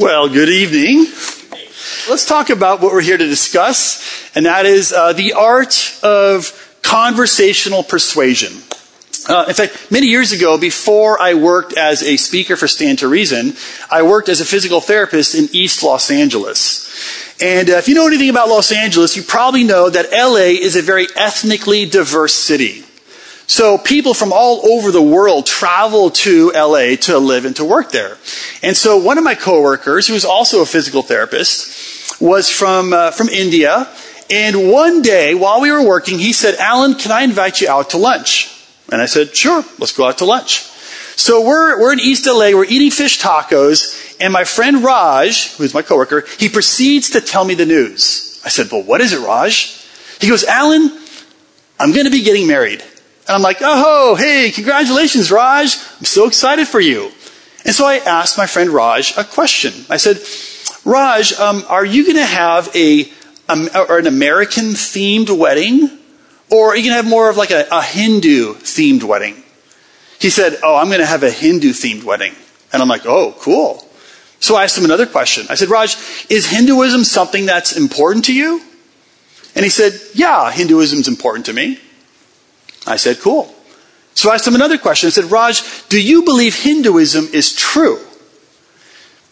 Well, good evening. Let's talk about what we're here to discuss, and that is uh, the art of conversational persuasion. Uh, in fact, many years ago, before I worked as a speaker for Stand to Reason, I worked as a physical therapist in East Los Angeles. And uh, if you know anything about Los Angeles, you probably know that LA is a very ethnically diverse city. So people from all over the world travel to LA to live and to work there. And so one of my coworkers, who was also a physical therapist, was from, uh, from India. And one day, while we were working, he said, Alan, can I invite you out to lunch? And I said, sure, let's go out to lunch. So we're, we're in East LA, we're eating fish tacos, and my friend Raj, who's my coworker, he proceeds to tell me the news. I said, well, what is it, Raj? He goes, Alan, I'm going to be getting married. And I'm like, oh, hey, congratulations, Raj. I'm so excited for you. And so I asked my friend Raj a question. I said, Raj, um, are you going to have a, um, or an American themed wedding? Or are you going to have more of like a, a Hindu themed wedding? He said, oh, I'm going to have a Hindu themed wedding. And I'm like, oh, cool. So I asked him another question. I said, Raj, is Hinduism something that's important to you? And he said, yeah, Hinduism's important to me. I said, cool. So I asked him another question. I said, Raj, do you believe Hinduism is true?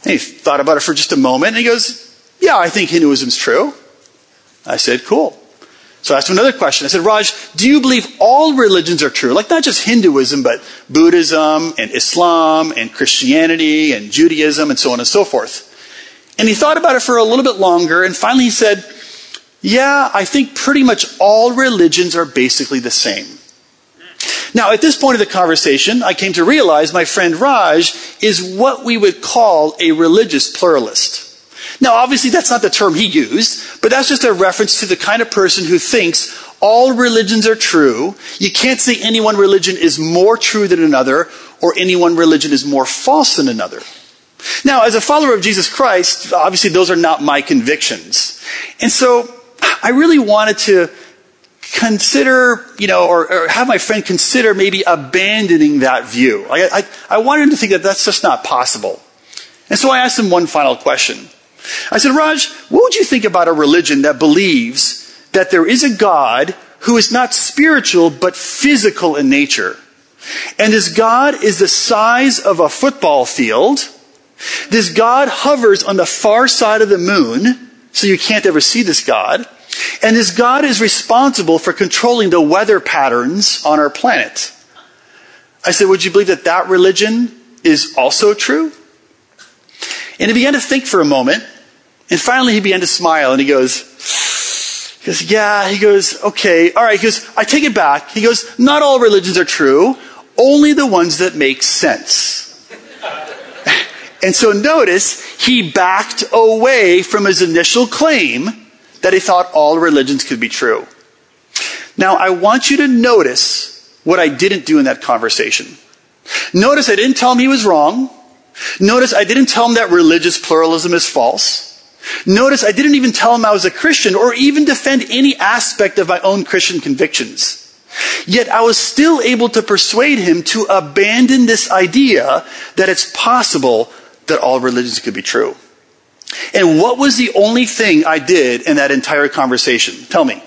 And he thought about it for just a moment and he goes, yeah, I think Hinduism's true. I said, cool. So I asked him another question. I said, Raj, do you believe all religions are true? Like not just Hinduism, but Buddhism and Islam and Christianity and Judaism and so on and so forth. And he thought about it for a little bit longer and finally he said, yeah, I think pretty much all religions are basically the same. Now, at this point of the conversation, I came to realize my friend Raj is what we would call a religious pluralist. Now, obviously, that's not the term he used, but that's just a reference to the kind of person who thinks all religions are true. You can't say any one religion is more true than another, or any one religion is more false than another. Now, as a follower of Jesus Christ, obviously those are not my convictions. And so, I really wanted to consider, you know, or, or, have my friend consider maybe abandoning that view. I, I, I wanted him to think that that's just not possible. And so I asked him one final question. I said, Raj, what would you think about a religion that believes that there is a God who is not spiritual but physical in nature? And this God is the size of a football field. This God hovers on the far side of the moon, so you can't ever see this God. And this God is responsible for controlling the weather patterns on our planet. I said, Would you believe that that religion is also true? And he began to think for a moment. And finally he began to smile and he goes, he goes, yeah, he goes, okay, all right. He goes, I take it back. He goes, not all religions are true, only the ones that make sense. and so notice he backed away from his initial claim that he thought all religions could be true. Now, I want you to notice what I didn't do in that conversation. Notice I didn't tell him he was wrong. Notice I didn't tell him that religious pluralism is false. Notice I didn't even tell him I was a Christian or even defend any aspect of my own Christian convictions. Yet I was still able to persuade him to abandon this idea that it's possible that all religions could be true. And what was the only thing I did in that entire conversation? Tell me.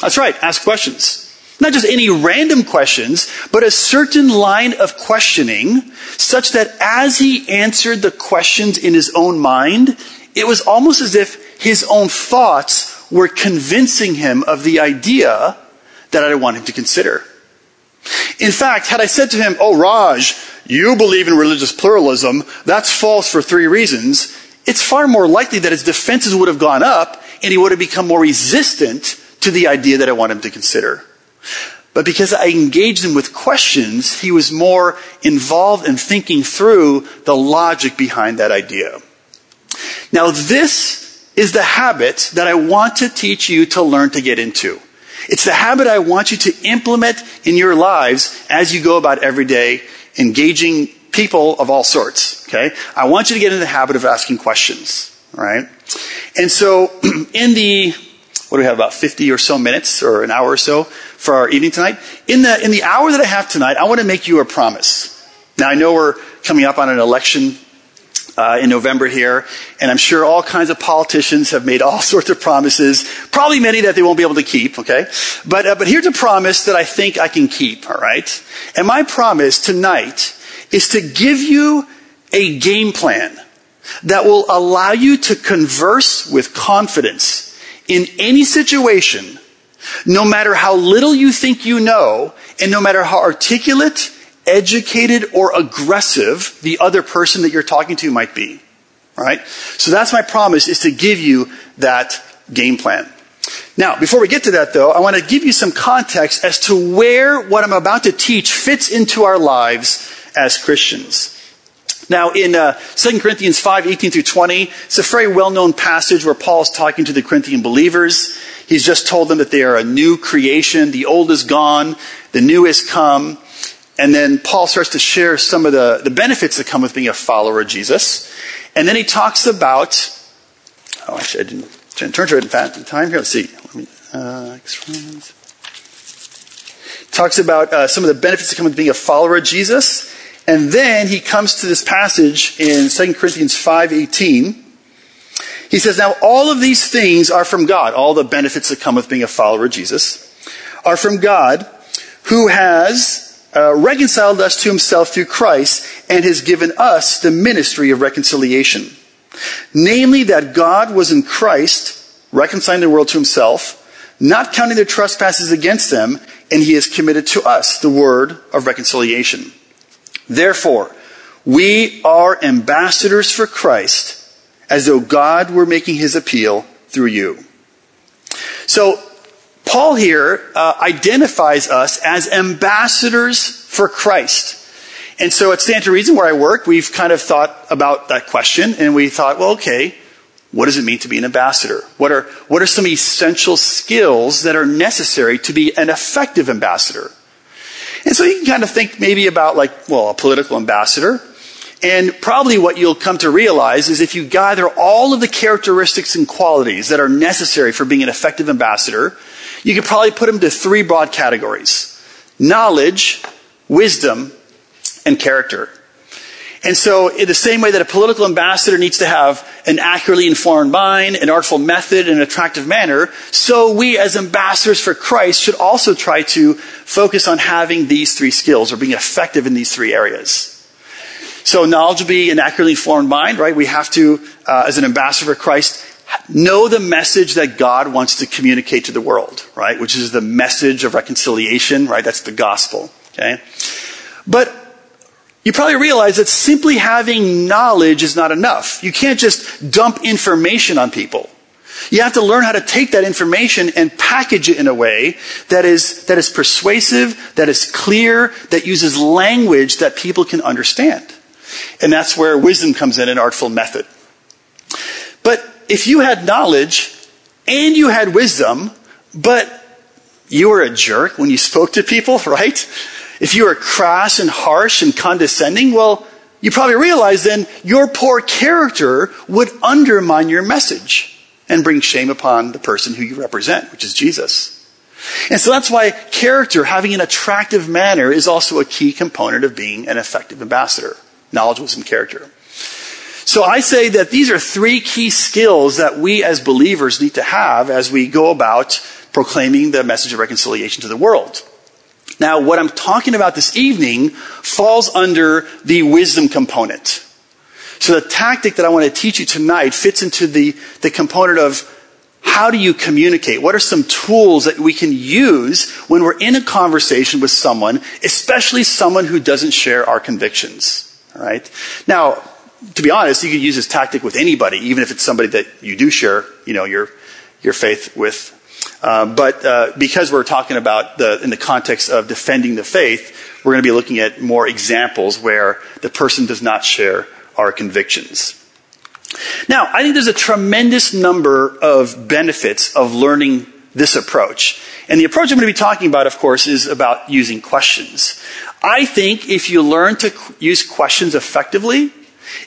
That's right, ask questions. Not just any random questions, but a certain line of questioning such that as he answered the questions in his own mind, it was almost as if his own thoughts were convincing him of the idea that I want him to consider. In fact, had I said to him, Oh, Raj, you believe in religious pluralism, that's false for three reasons, it's far more likely that his defenses would have gone up and he would have become more resistant to the idea that I want him to consider. But because I engaged him with questions, he was more involved in thinking through the logic behind that idea. Now, this is the habit that I want to teach you to learn to get into. It's the habit I want you to implement in your lives as you go about every day engaging people of all sorts. Okay? I want you to get into the habit of asking questions. All right? And so, in the, what do we have, about 50 or so minutes or an hour or so for our evening tonight? In the, in the hour that I have tonight, I want to make you a promise. Now, I know we're coming up on an election uh, in November here, and I'm sure all kinds of politicians have made all sorts of promises, probably many that they won't be able to keep, okay? But, uh, but here's a promise that I think I can keep, alright? And my promise tonight is to give you a game plan that will allow you to converse with confidence in any situation, no matter how little you think you know, and no matter how articulate educated or aggressive the other person that you're talking to might be. Right? So that's my promise is to give you that game plan. Now, before we get to that though, I want to give you some context as to where what I'm about to teach fits into our lives as Christians. Now, in uh, 2 Corinthians 5, 18 through 20, it's a very well-known passage where Paul is talking to the Corinthian believers. He's just told them that they are a new creation. The old is gone. The new is come. And then Paul starts to share some of the, the benefits that come with being a follower of Jesus. And then he talks about, oh, actually, I didn't turn to it in time here. Let's see. Let me, uh, talks about uh, some of the benefits that come with being a follower of Jesus. And then he comes to this passage in 2 Corinthians 5.18. He says, now all of these things are from God. All the benefits that come with being a follower of Jesus are from God who has uh, reconciled us to himself through Christ and has given us the ministry of reconciliation. Namely, that God was in Christ, reconciling the world to himself, not counting their trespasses against them, and he has committed to us the word of reconciliation. Therefore, we are ambassadors for Christ, as though God were making his appeal through you. So, Paul here uh, identifies us as ambassadors for Christ. And so at Stand to Reason, where I work, we've kind of thought about that question, and we thought, well, okay, what does it mean to be an ambassador? What are, what are some essential skills that are necessary to be an effective ambassador? And so you can kind of think maybe about like, well, a political ambassador. And probably what you'll come to realize is if you gather all of the characteristics and qualities that are necessary for being an effective ambassador, you could probably put them to three broad categories. Knowledge, wisdom, and character. And so, in the same way that a political ambassador needs to have an accurately informed mind, an artful method, and an attractive manner, so we as ambassadors for Christ should also try to focus on having these three skills or being effective in these three areas. So knowledge will be an accurately informed mind, right? We have to, uh, as an ambassador for Christ, know the message that God wants to communicate to the world, right? Which is the message of reconciliation, right? That's the gospel, okay? But you probably realize that simply having knowledge is not enough. You can't just dump information on people. You have to learn how to take that information and package it in a way that is, that is persuasive, that is clear, that uses language that people can understand. And that's where wisdom comes in, an artful method. But if you had knowledge and you had wisdom, but you were a jerk when you spoke to people, right? If you are crass and harsh and condescending, well, you probably realize then your poor character would undermine your message and bring shame upon the person who you represent, which is Jesus. And so that's why character, having an attractive manner, is also a key component of being an effective ambassador. Knowledge, wisdom, character. So I say that these are three key skills that we as believers need to have as we go about proclaiming the message of reconciliation to the world. Now, what I'm talking about this evening falls under the wisdom component. So the tactic that I want to teach you tonight fits into the, the component of how do you communicate? What are some tools that we can use when we're in a conversation with someone, especially someone who doesn't share our convictions? All right. Now, to be honest, you could use this tactic with anybody, even if it's somebody that you do share, you know, your your faith with. Uh, but uh, because we're talking about in the context of defending the faith, we're going to be looking at more examples where the person does not share our convictions. Now, I think there's a tremendous number of benefits of learning this approach. And the approach I'm going to be talking about, of course, is about using questions. I think if you learn to use questions effectively,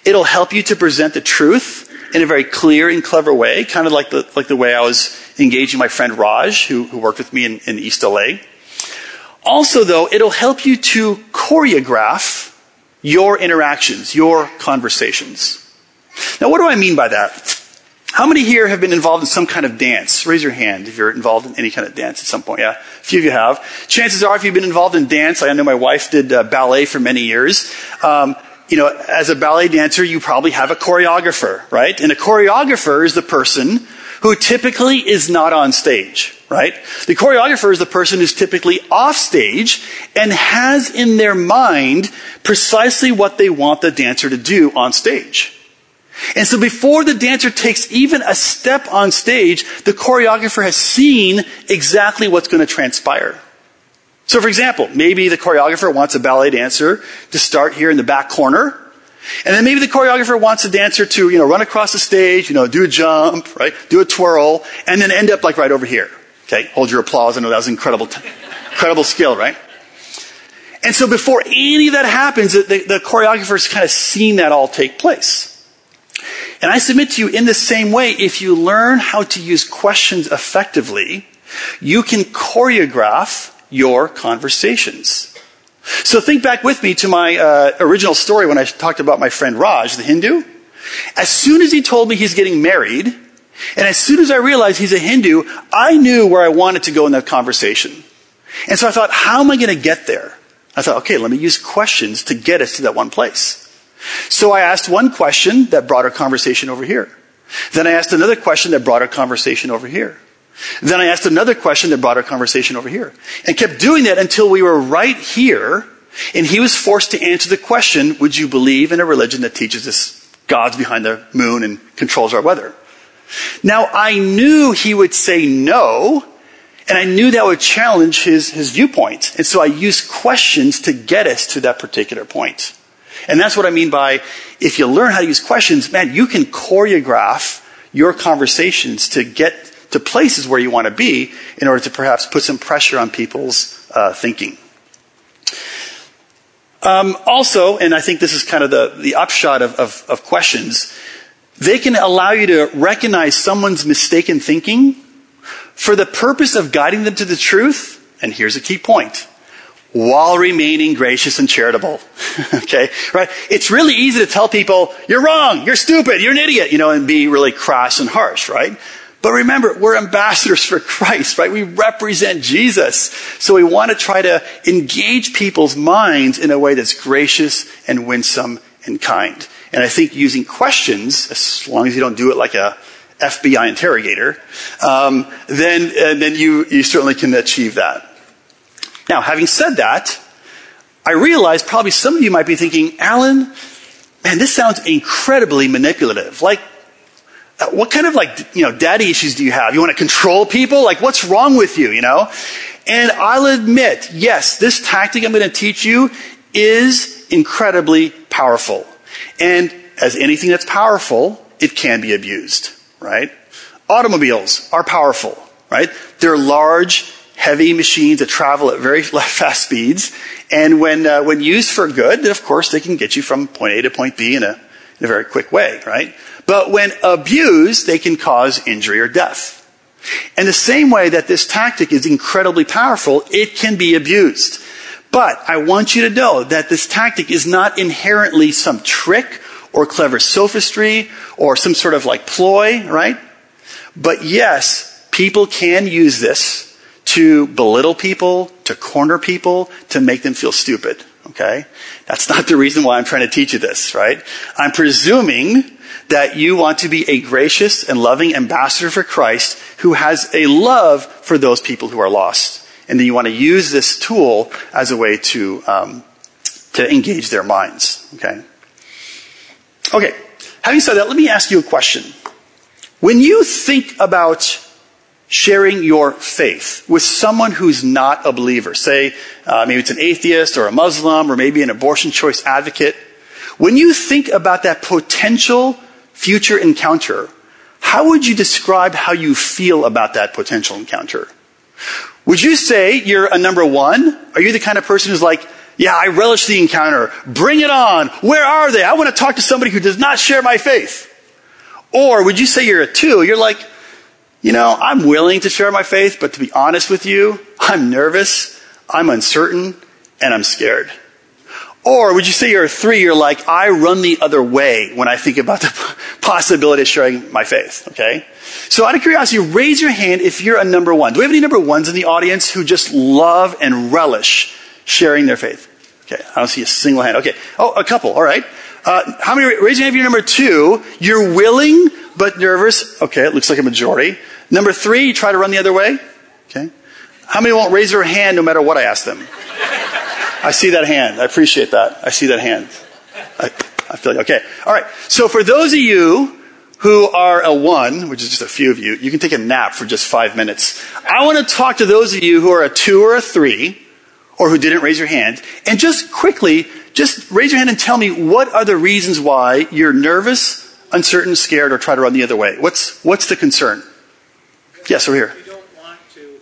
It'll help you to present the truth in a very clear and clever way, kind of like the, like the way I was engaging my friend Raj, who, who worked with me in, in East LA. Also, though, it'll help you to choreograph your interactions, your conversations. Now, what do I mean by that? How many here have been involved in some kind of dance? Raise your hand if you're involved in any kind of dance at some point. Yeah, a few of you have. Chances are, if you've been involved in dance, I know my wife did uh, ballet for many years. Um, you know, as a ballet dancer, you probably have a choreographer, right? And a choreographer is the person who typically is not on stage, right? The choreographer is the person who's typically off stage and has in their mind precisely what they want the dancer to do on stage. And so before the dancer takes even a step on stage, the choreographer has seen exactly what's going to transpire. So for example, maybe the choreographer wants a ballet dancer to start here in the back corner. And then maybe the choreographer wants the dancer to, you know, run across the stage, you know, do a jump, right? Do a twirl, and then end up like right over here. Okay? Hold your applause. I know that was incredible, t- incredible skill, right? And so before any of that happens, the, the, the choreographer's kind of seen that all take place. And I submit to you in the same way, if you learn how to use questions effectively, you can choreograph your conversations. So think back with me to my uh, original story when I talked about my friend Raj, the Hindu. As soon as he told me he's getting married, and as soon as I realized he's a Hindu, I knew where I wanted to go in that conversation. And so I thought, how am I going to get there? I thought, okay, let me use questions to get us to that one place. So I asked one question that brought our conversation over here. Then I asked another question that brought our conversation over here. Then I asked another question that brought our conversation over here. And kept doing that until we were right here, and he was forced to answer the question, would you believe in a religion that teaches us God's behind the moon and controls our weather? Now I knew he would say no, and I knew that would challenge his, his viewpoint. And so I used questions to get us to that particular point. And that's what I mean by if you learn how to use questions, man, you can choreograph your conversations to get to places where you want to be in order to perhaps put some pressure on people's uh, thinking. Um, also, and I think this is kind of the, the upshot of, of, of questions, they can allow you to recognize someone's mistaken thinking for the purpose of guiding them to the truth. And here's a key point while remaining gracious and charitable. okay? Right? It's really easy to tell people, you're wrong, you're stupid, you're an idiot, you know, and be really crass and harsh, right? But remember, we're ambassadors for Christ, right? We represent Jesus. So we want to try to engage people's minds in a way that's gracious and winsome and kind. And I think using questions, as long as you don't do it like a FBI interrogator, um, then, uh, then you, you certainly can achieve that. Now, having said that, I realize probably some of you might be thinking, Alan, man, this sounds incredibly manipulative. Like, what kind of like, you know, daddy issues do you have? You want to control people? Like, what's wrong with you, you know? And I'll admit, yes, this tactic I'm going to teach you is incredibly powerful. And as anything that's powerful, it can be abused, right? Automobiles are powerful, right? They're large, heavy machines that travel at very fast speeds. And when, uh, when used for good, then of course they can get you from point A to point B in a, in a very quick way, right? But when abused, they can cause injury or death. And the same way that this tactic is incredibly powerful, it can be abused. But I want you to know that this tactic is not inherently some trick or clever sophistry or some sort of like ploy, right? But yes, people can use this to belittle people, to corner people, to make them feel stupid. Okay? That's not the reason why I'm trying to teach you this, right? I'm presuming that you want to be a gracious and loving ambassador for Christ who has a love for those people who are lost. And then you want to use this tool as a way to, um, to engage their minds. Okay? Okay. Having said that, let me ask you a question. When you think about sharing your faith with someone who's not a believer. Say, uh, maybe it's an atheist or a Muslim or maybe an abortion choice advocate. When you think about that potential future encounter, how would you describe how you feel about that potential encounter? Would you say you're a number one? Are you the kind of person who's like, yeah, I relish the encounter. Bring it on. Where are they? I want to talk to somebody who does not share my faith. Or would you say you're a two? You're like, you know, I'm willing to share my faith, but to be honest with you, I'm nervous, I'm uncertain, and I'm scared. Or would you say you're a three, you're like, I run the other way when I think about the possibility of sharing my faith, okay? So out of curiosity, raise your hand if you're a number one. Do we have any number ones in the audience who just love and relish sharing their faith? Okay, I don't see a single hand. Okay. Oh, a couple, alright. Uh, how many, raise your hand if you're number two, you're willing but nervous. Okay, it looks like a majority. Number three, you try to run the other way. Okay. How many won't raise their hand no matter what I ask them? I see that hand. I appreciate that. I see that hand. I, I feel like, okay. All right. So for those of you who are a one, which is just a few of you, you can take a nap for just five minutes. I want to talk to those of you who are a two or a three, or who didn't raise your hand, and just quickly, just raise your hand and tell me what are the reasons why you're nervous, uncertain, scared, or try to run the other way. What's, what's the concern? Yes, over here. You don't want to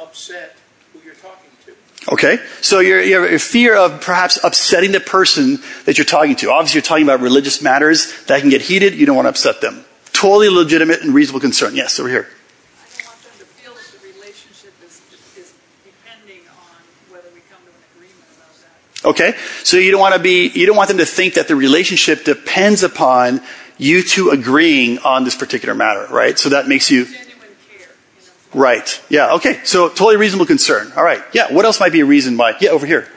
upset who you're talking to. Okay, so you're, have a fear of perhaps upsetting the person that you're talking to. Obviously, you're talking about religious matters that can get heated. You don't want to upset them. Totally legitimate and reasonable concern. Yes, over here. I don't want them to feel that the relationship is, is depending on whether we come to an agreement about that. Okay, so you don't want to be, you don't want them to think that the relationship depends upon you two agreeing on this particular matter, right? So that makes you, Genuine care, you know. Right. Yeah, okay, so totally reasonable concern. All right, yeah, what else might be a reason why? Yeah, over here.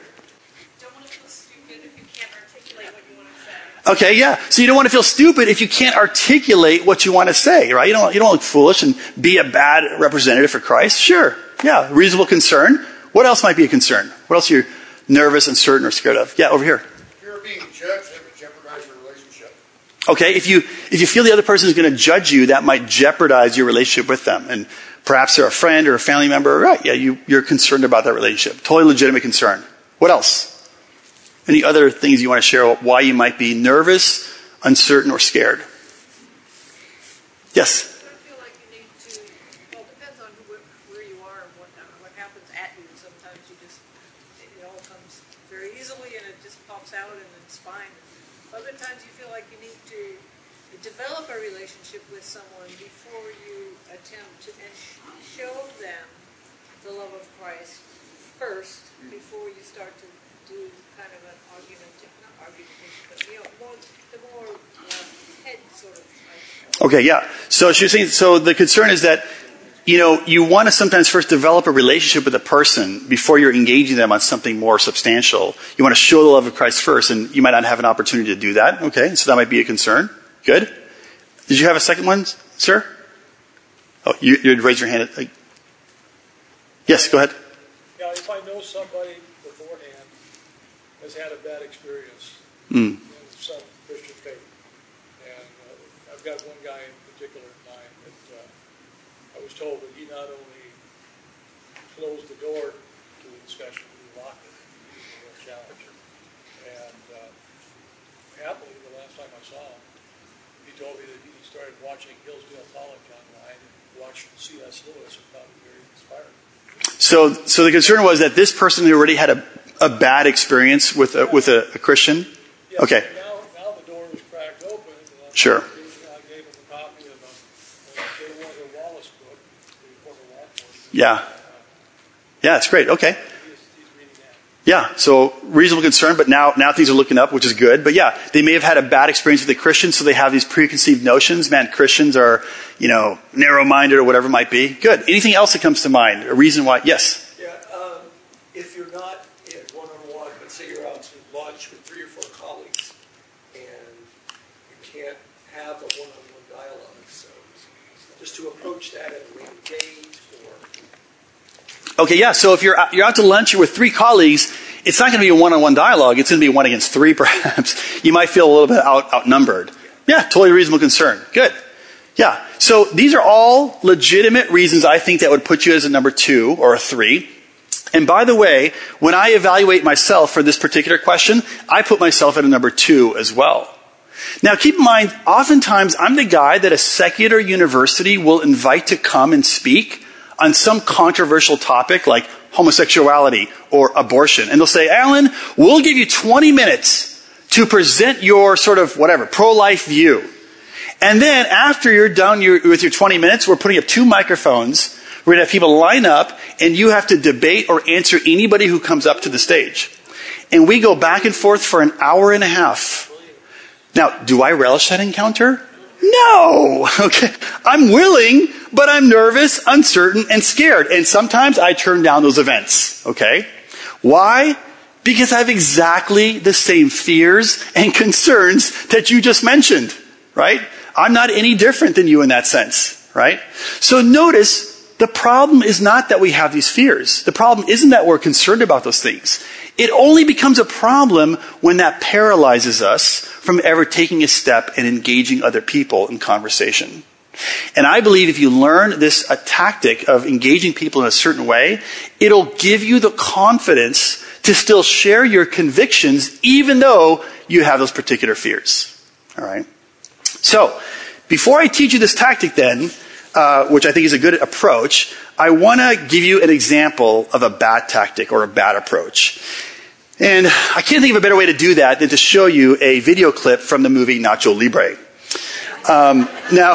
Don't want to feel stupid if you can't articulate what you want to say. Okay, yeah. So you don't want to feel stupid if you can't articulate what you want to say, right? You don't, you don't look foolish and be a bad representative for Christ. Sure. Yeah. Reasonable concern. What else might be a concern? What else are you nervous, uncertain, or scared of? Yeah, over here. Fear of being judged that would jeopardize your relationship. Okay, if you, if you feel the other person is going to judge you, that might jeopardize your relationship with them. And perhaps they're a friend or a family member. Right, yeah, you, you're concerned about that relationship. Totally legitimate concern. What else? Any other things you want to share why you might be nervous, uncertain, or scared? Yes? I don't feel like you need to, well, it depends on who, where you are and what, uh, what happens at you. Sometimes you just, it it all comes very easily and it just pops out and it's fine. Other times you feel like you need to develop a relationship with someone before you attempt to, and sh- show them the love of Christ first before you start to do kind of an argument, not argumentation, but, you know, more, the more uh, head sort of. like, Okay, yeah. So she was saying, so the concern is that, you know, you want to sometimes first develop a relationship with a person before you're engaging them on something more substantial. You want to show the love of Christ first, and you might not have an opportunity to do that. Okay, so that might be a concern. Good. Did you have a second one, sir? Oh, you, you'd raise your hand. Like, yes, go ahead. Yeah, if I know somebody beforehand has had a bad experience Mm. in some Christian faith, uh, got one guy in particular in mind that uh, I was told that he not only closed the door to the discussion, he locked it. He was a real challenger. And uh, happily, the last time I saw him, he told me that he started watching Hillsdale College online and watched C.S. Lewis and found it very inspiring. So, so the concern was that this person who already had a, a bad experience with a, with a, a Christian. Yeah, Okay. Now, now the door was cracked open. Sure. gave- I gave him a copy of a, a J. Warner Wallace book, the former law enforcement. Yeah. Yeah, it's great. Okay. Yeah, so reasonable concern, but now, now things are looking up, which is good. But yeah, they may have had a bad experience with a Christian, so they have these preconceived notions. Man, Christians are, you know, narrow-minded or whatever it might be. Good. Anything else that comes to mind? A reason why? Yes. Yeah, um, if you're not in one-on-one, but say you're out to lunch with three or four colleagues, and you can't have a one-on-one dialogue, so just to approach that and date, or Okay, yeah, so if you're out, you're out to lunch, with three colleagues, it's not going to be a one-on-one dialogue. It's going to be one against three, perhaps. You might feel a little bit out, outnumbered. Yeah, totally reasonable concern. Good. Yeah. So these are all legitimate reasons I think that would put you as a number two or a three. And by the way, when I evaluate myself for this particular question, I put myself at a number two as well. Now keep in mind, oftentimes I'm the guy that a secular university will invite to come and speak on some controversial topic like homosexuality or abortion. And they'll say, Alan, we'll give you 20 minutes to present your sort of whatever, pro-life view. And then after you're done with your 20 minutes, we're putting up two microphones. We're going to have people line up and you have to debate or answer anybody who comes up to the stage. and we go back and forth for an hour and a half. Now, do I relish that encounter? No! Okay. I'm willing, but I'm nervous, uncertain, and scared. And sometimes I turn down those events. Okay? Why? Because I have exactly the same fears and concerns that you just mentioned. Right? I'm not any different than you in that sense. Right? So notice, the problem is not that we have these fears. The problem isn't that we're concerned about those things. It only becomes a problem when that paralyzes us from ever taking a step and engaging other people in conversation. And I believe if you learn this a tactic of engaging people in a certain way, it'll give you the confidence to still share your convictions even though you have those particular fears. All right? So, before I teach you this tactic then, uh, which I think is a good approach, I want to give you an example of a bad tactic or a bad approach. And I can't think of a better way to do that than to show you a video clip from the movie Nacho Libre. Um, now,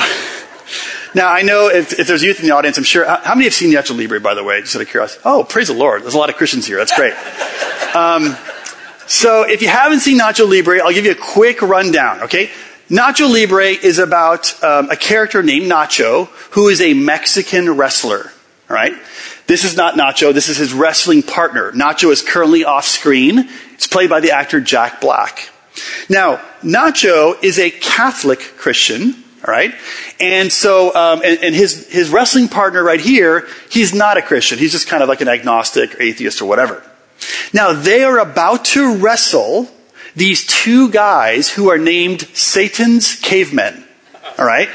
now I know if, if, there's youth in the audience, I'm sure. How many have seen Nacho Libre, by the way? Just out of curiosity. Oh, praise the Lord. There's a lot of Christians here. That's great. Um, so if you haven't seen Nacho Libre, I'll give you a quick rundown. Okay. Nacho Libre is about um, a character named Nacho who is a Mexican wrestler. All right. This is not Nacho. This is his wrestling partner. Nacho is currently off screen. It's played by the actor Jack Black. Now, Nacho is a Catholic Christian, all right? And so, um, and, and, his, his wrestling partner right here, he's not a Christian. He's just kind of like an agnostic or atheist or whatever. Now, they are about to wrestle these two guys who are named Satan's cavemen, all right?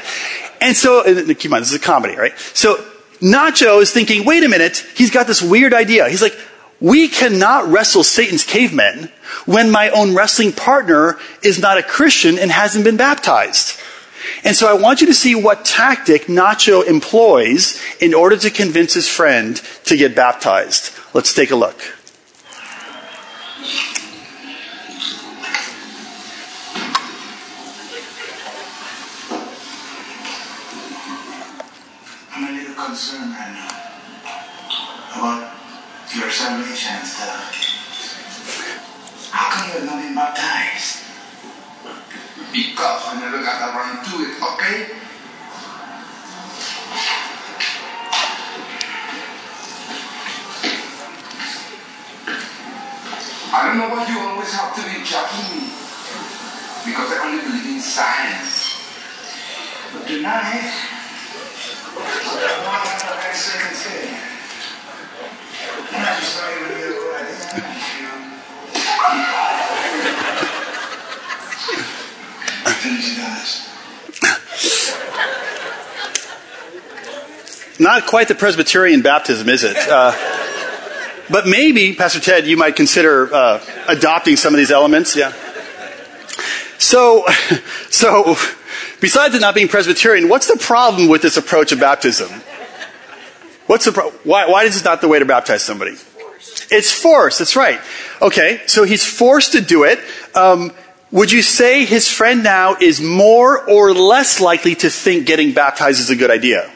And so, and keep in mind, this is a comedy, right? So, Nacho is thinking, wait a minute, he's got this weird idea. He's like, we cannot wrestle Satan's cavemen when my own wrestling partner is not a Christian and hasn't been baptized. And so I want you to see what tactic Nacho employs in order to convince his friend to get baptized. Let's take a look. Now about your salvation and stuff. How come you have not been baptized? Because I never got around to it, okay? I don't know why you always have to be judging me. Because I only believe in science. But tonight, Not quite the Presbyterian baptism, is it? Uh, but maybe, Pastor Ted, you might consider uh, adopting some of these elements. Yeah. So, so Besides it not being Presbyterian, what's the problem with this approach of baptism? What's the pro- why, why is this not the way to baptize somebody? It's force. That's right. Okay, so he's forced to do it. Um, would you say his friend now is more or less likely to think getting baptized is a good idea?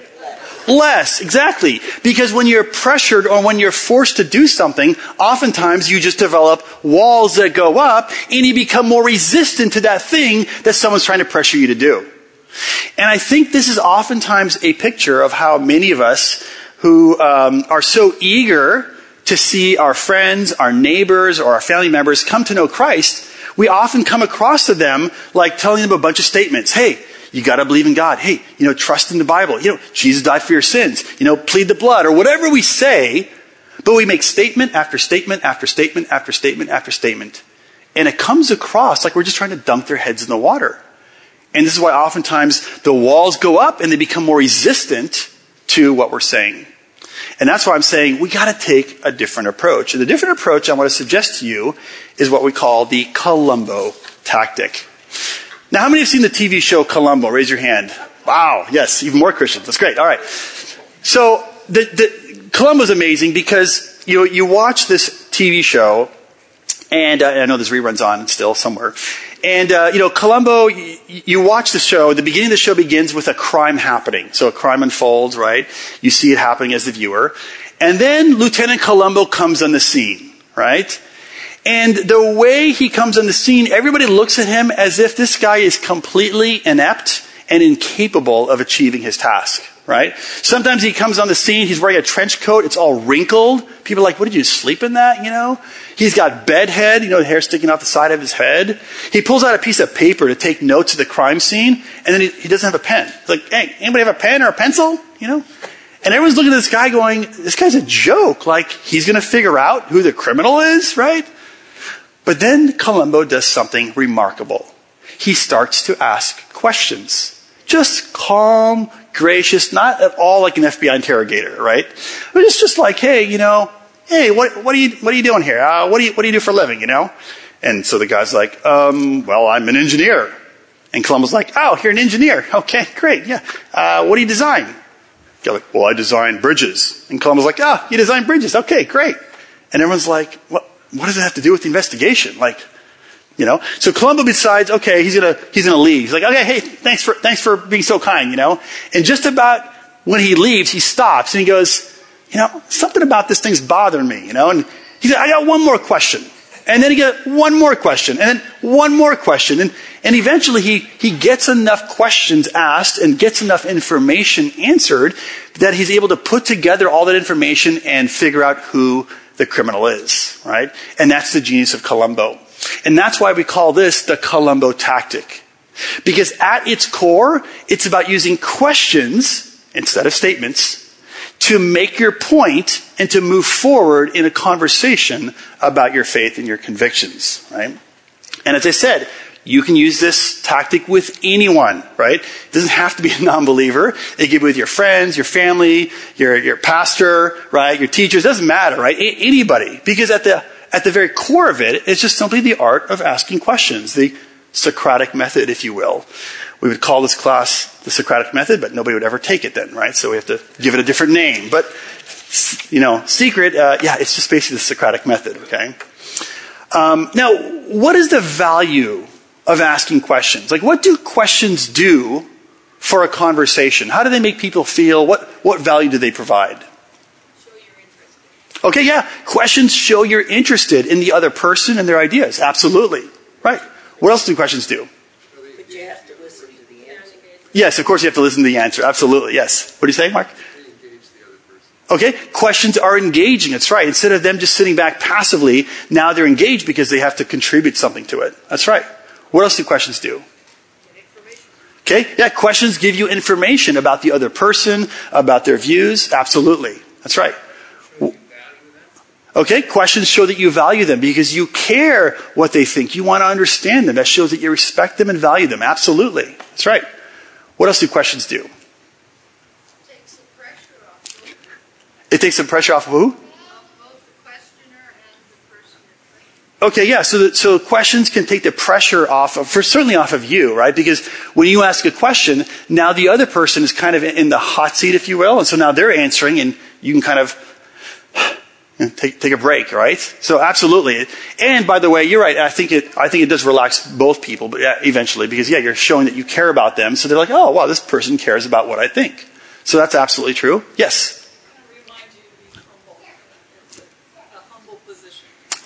Less, exactly. Because when you're pressured or when you're forced to do something, oftentimes you just develop walls that go up and you become more resistant to that thing that someone's trying to pressure you to do. And I think this is oftentimes a picture of how many of us who um, are so eager to see our friends, our neighbors, or our family members come to know Christ, we often come across to them like telling them a bunch of statements. Hey, you gotta believe in God. Hey, you know, trust in the Bible. You know, Jesus died for your sins. You know, plead the blood or whatever we say, but we make statement after statement after statement after statement after statement. And it comes across like we're just trying to dunk their heads in the water. And this is why oftentimes the walls go up and they become more resistant to what we're saying. And that's why I'm saying we gotta take a different approach. And the different approach I want to suggest to you is what we call the Columbo tactic. Now, how many have seen the TV show Columbo? Raise your hand. Wow, yes, even more Christians. That's great. All right. So, the, the Columbo's amazing because you you watch this TV show, and uh, I know there's reruns on still somewhere. And uh, you know, Columbo, you, you watch the show. The beginning of the show begins with a crime happening. So a crime unfolds, right? You see it happening as the viewer, and then Lieutenant Columbo comes on the scene, right? And the way he comes on the scene, everybody looks at him as if this guy is completely inept and incapable of achieving his task, right? Sometimes he comes on the scene, he's wearing a trench coat, it's all wrinkled. People are like, what did you sleep in that, you know? He's got bedhead, you know, the hair sticking off the side of his head. He pulls out a piece of paper to take notes of the crime scene, and then he, he doesn't have a pen. He's like, hey, anybody have a pen or a pencil? You know? And everyone's looking at this guy going, this guy's a joke. Like, he's gonna figure out who the criminal is, right? But then Columbo does something remarkable. He starts to ask questions. Just calm, gracious, not at all like an FBI interrogator, right? But it's just like, hey, you know, hey, what, what are you, what are you doing here? Uh, what do you, what do you do for a living, you know? And so the guy's like, um, well, I'm an engineer. And Columbo's like, oh, you're an engineer. Okay, great, yeah. Uh, what do you design? You're like, well, I design bridges. And Columbo's like, oh, you design bridges. Okay, great. And everyone's like, what, what does it have to do with the investigation? Like, you know? So Columbo decides, okay, he's gonna, he's gonna leave. He's like, okay, hey, thanks for, thanks for being so kind, you know? And just about when he leaves, he stops and he goes, you know, something about this thing's bothering me, you know? And he said, I got one more question. And then he got one more question, and then one more question. And, and eventually he, he gets enough questions asked and gets enough information answered that he's able to put together all that information and figure out who the criminal is, right? And that's the genius of Columbo. And that's why we call this the Columbo tactic. Because at its core, it's about using questions instead of statements to make your point and to move forward in a conversation about your faith and your convictions, right? And as I said, you can use this tactic with anyone, right? It doesn't have to be a non-believer. It can be with your friends, your family, your, your pastor, right? Your teachers. It doesn't matter, right? A- anybody. Because at the, at the very core of it, it's just simply the art of asking questions. The Socratic method, if you will. We would call this class the Socratic method, but nobody would ever take it then, right? So we have to give it a different name. But, you know, secret, uh, yeah, it's just basically the Socratic method, okay? Um, now, what is the value of asking questions? Like, what do questions do for a conversation? How do they make people feel? What, what value do they provide? Okay, yeah. Questions show you're interested in the other person and their ideas. Absolutely. Right. What else do questions do? But you have to listen to the answer. Yes, of course you have to listen to the answer. Absolutely. Yes. What do you say, Mark? Okay, questions are engaging. That's right. Instead of them just sitting back passively, now they're engaged because they have to contribute something to it. That's right. What else do questions do? Okay, yeah, questions give you information about the other person, about their views. Absolutely. That's right. Okay, questions show that you value them because you care what they think. You want to understand them. That shows that you respect them and value them. Absolutely. That's right. What else do questions do? It takes some pressure off of who? Okay, yeah. So, the, so questions can take the pressure off of, for certainly off of you, right? Because when you ask a question, now the other person is kind of in the hot seat, if you will, and so now they're answering, and you can kind of take take a break, right? So absolutely. And by the way, you're right. I think it I think it does relax both people, but yeah, eventually, because yeah, you're showing that you care about them, so they're like, oh wow, this person cares about what I think. So that's absolutely true. Yes.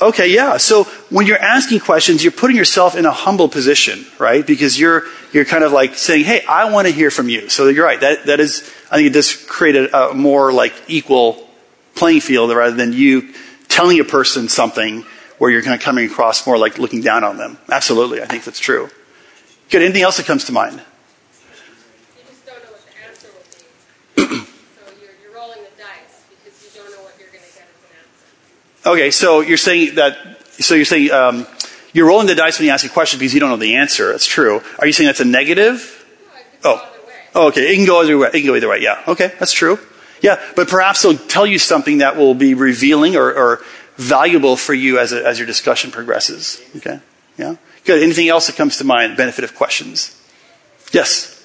Okay, yeah. So when you're asking questions, you're putting yourself in a humble position, right? Because you're you're kind of like saying, "Hey, I want to hear from you." So you're right. That that is, I think it does create a, a more like equal playing field rather than you telling a person something where you're kind of coming across more like looking down on them. Absolutely, I think that's true. Good. Anything else that comes to mind? You just don't know what the answer will be. so you're, you're rolling the dice because you don't know what you're going to get as an answer. Okay, so you're saying that. So you're saying um, you're rolling the dice when you ask a question because you don't know the answer. That's true. Are you saying that's a negative? No, it could go Oh. either way. Oh, okay. It can go either way. It can go either way. Yeah. Okay, that's true. Yeah, but perhaps they'll tell you something that will be revealing or, or valuable for you as, a, as your discussion progresses. Okay. Yeah. Good. Anything else that comes to mind? Benefit of questions. Yes.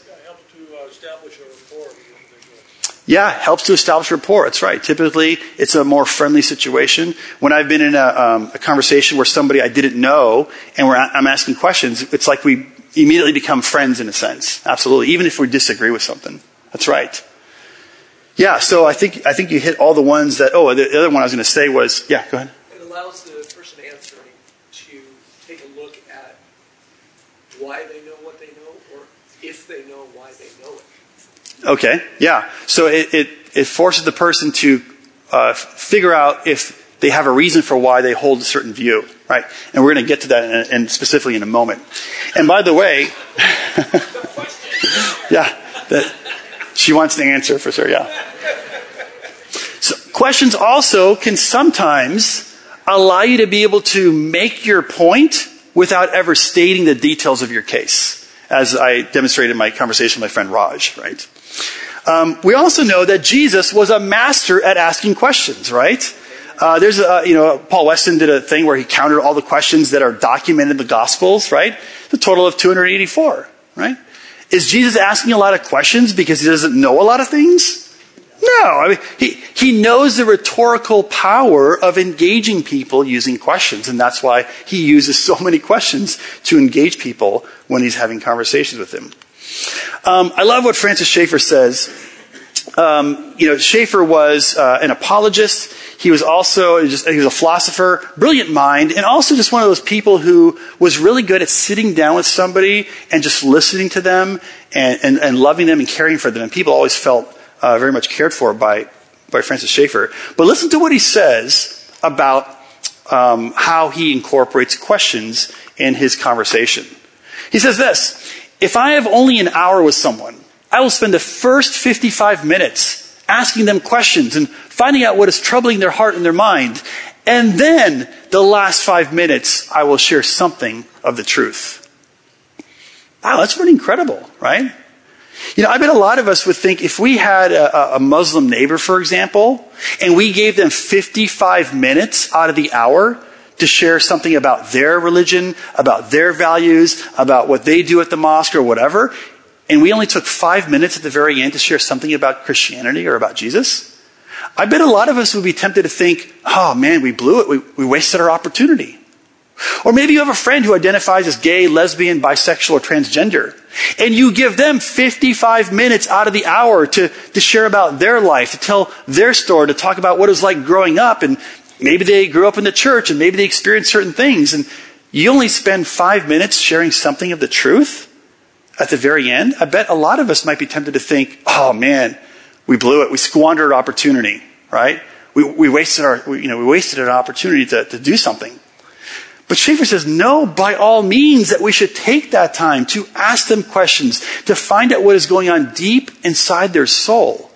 Yeah, helps to establish rapport. That's right. Typically, it's a more friendly situation. When I've been in a, um, a conversation where somebody I didn't know and I'm asking questions, it's like we immediately become friends in a sense. Absolutely. Even if we disagree with something. That's right. Yeah, so I think I think you hit all the ones that. Oh, the other one I was going to say was yeah. Go ahead. It allows the person answering to take a look at why they know what they know, or if they know why they know it. Okay. Yeah. So it it, it forces the person to uh, figure out if they have a reason for why they hold a certain view, right? And we're going to get to that in, in specifically in a moment. And by the way, yeah she wants the answer for sure, yeah. So questions also can sometimes allow you to be able to make your point without ever stating the details of your case, as I demonstrated in my conversation with my friend Raj, right? Um, we also know that Jesus was a master at asking questions, right? Uh, there's a, you know, Paul Weston did a thing where he counted all the questions that are documented in the Gospels, right? The total of 284, right? Is Jesus asking a lot of questions because he doesn't know a lot of things? No. I mean, he, he knows the rhetorical power of engaging people using questions, and that's why he uses so many questions to engage people when he's having conversations with them. Um, I love what Francis Schaeffer says. Um, you know, Schaeffer was uh, an apologist. He was also just, he was a philosopher, brilliant mind, and also just one of those people who was really good at sitting down with somebody and just listening to them and, and, and loving them and caring for them. And people always felt uh, very much cared for by, by Francis Schaeffer. But listen to what he says about um, how he incorporates questions in his conversation. He says this If I have only an hour with someone, I will spend the first 55 minutes asking them questions and finding out what is troubling their heart and their mind. And then the last five minutes, I will share something of the truth. Wow, that's pretty incredible, right? You know, I bet a lot of us would think if we had a, a, Muslim neighbor, for example, and we gave them 55 minutes out of the hour to share something about their religion, about their values, about what they do at the mosque or whatever, and we only took five minutes at the very end to share something about Christianity or about Jesus, I bet a lot of us would be tempted to think, oh man, we blew it. We, we wasted our opportunity. Or maybe you have a friend who identifies as gay, lesbian, bisexual, or transgender. And you give them 55 minutes out of the hour to, to share about their life, to tell their story, to talk about what it was like growing up. And maybe they grew up in the church and maybe they experienced certain things. And you only spend five minutes sharing something of the truth at the very end. I bet a lot of us might be tempted to think, oh man, we blew it. We squandered opportunity, right? We, we wasted our, we, you know, we wasted an opportunity to, to do something. But Schaeffer says, no, by all means, that we should take that time to ask them questions, to find out what is going on deep inside their soul.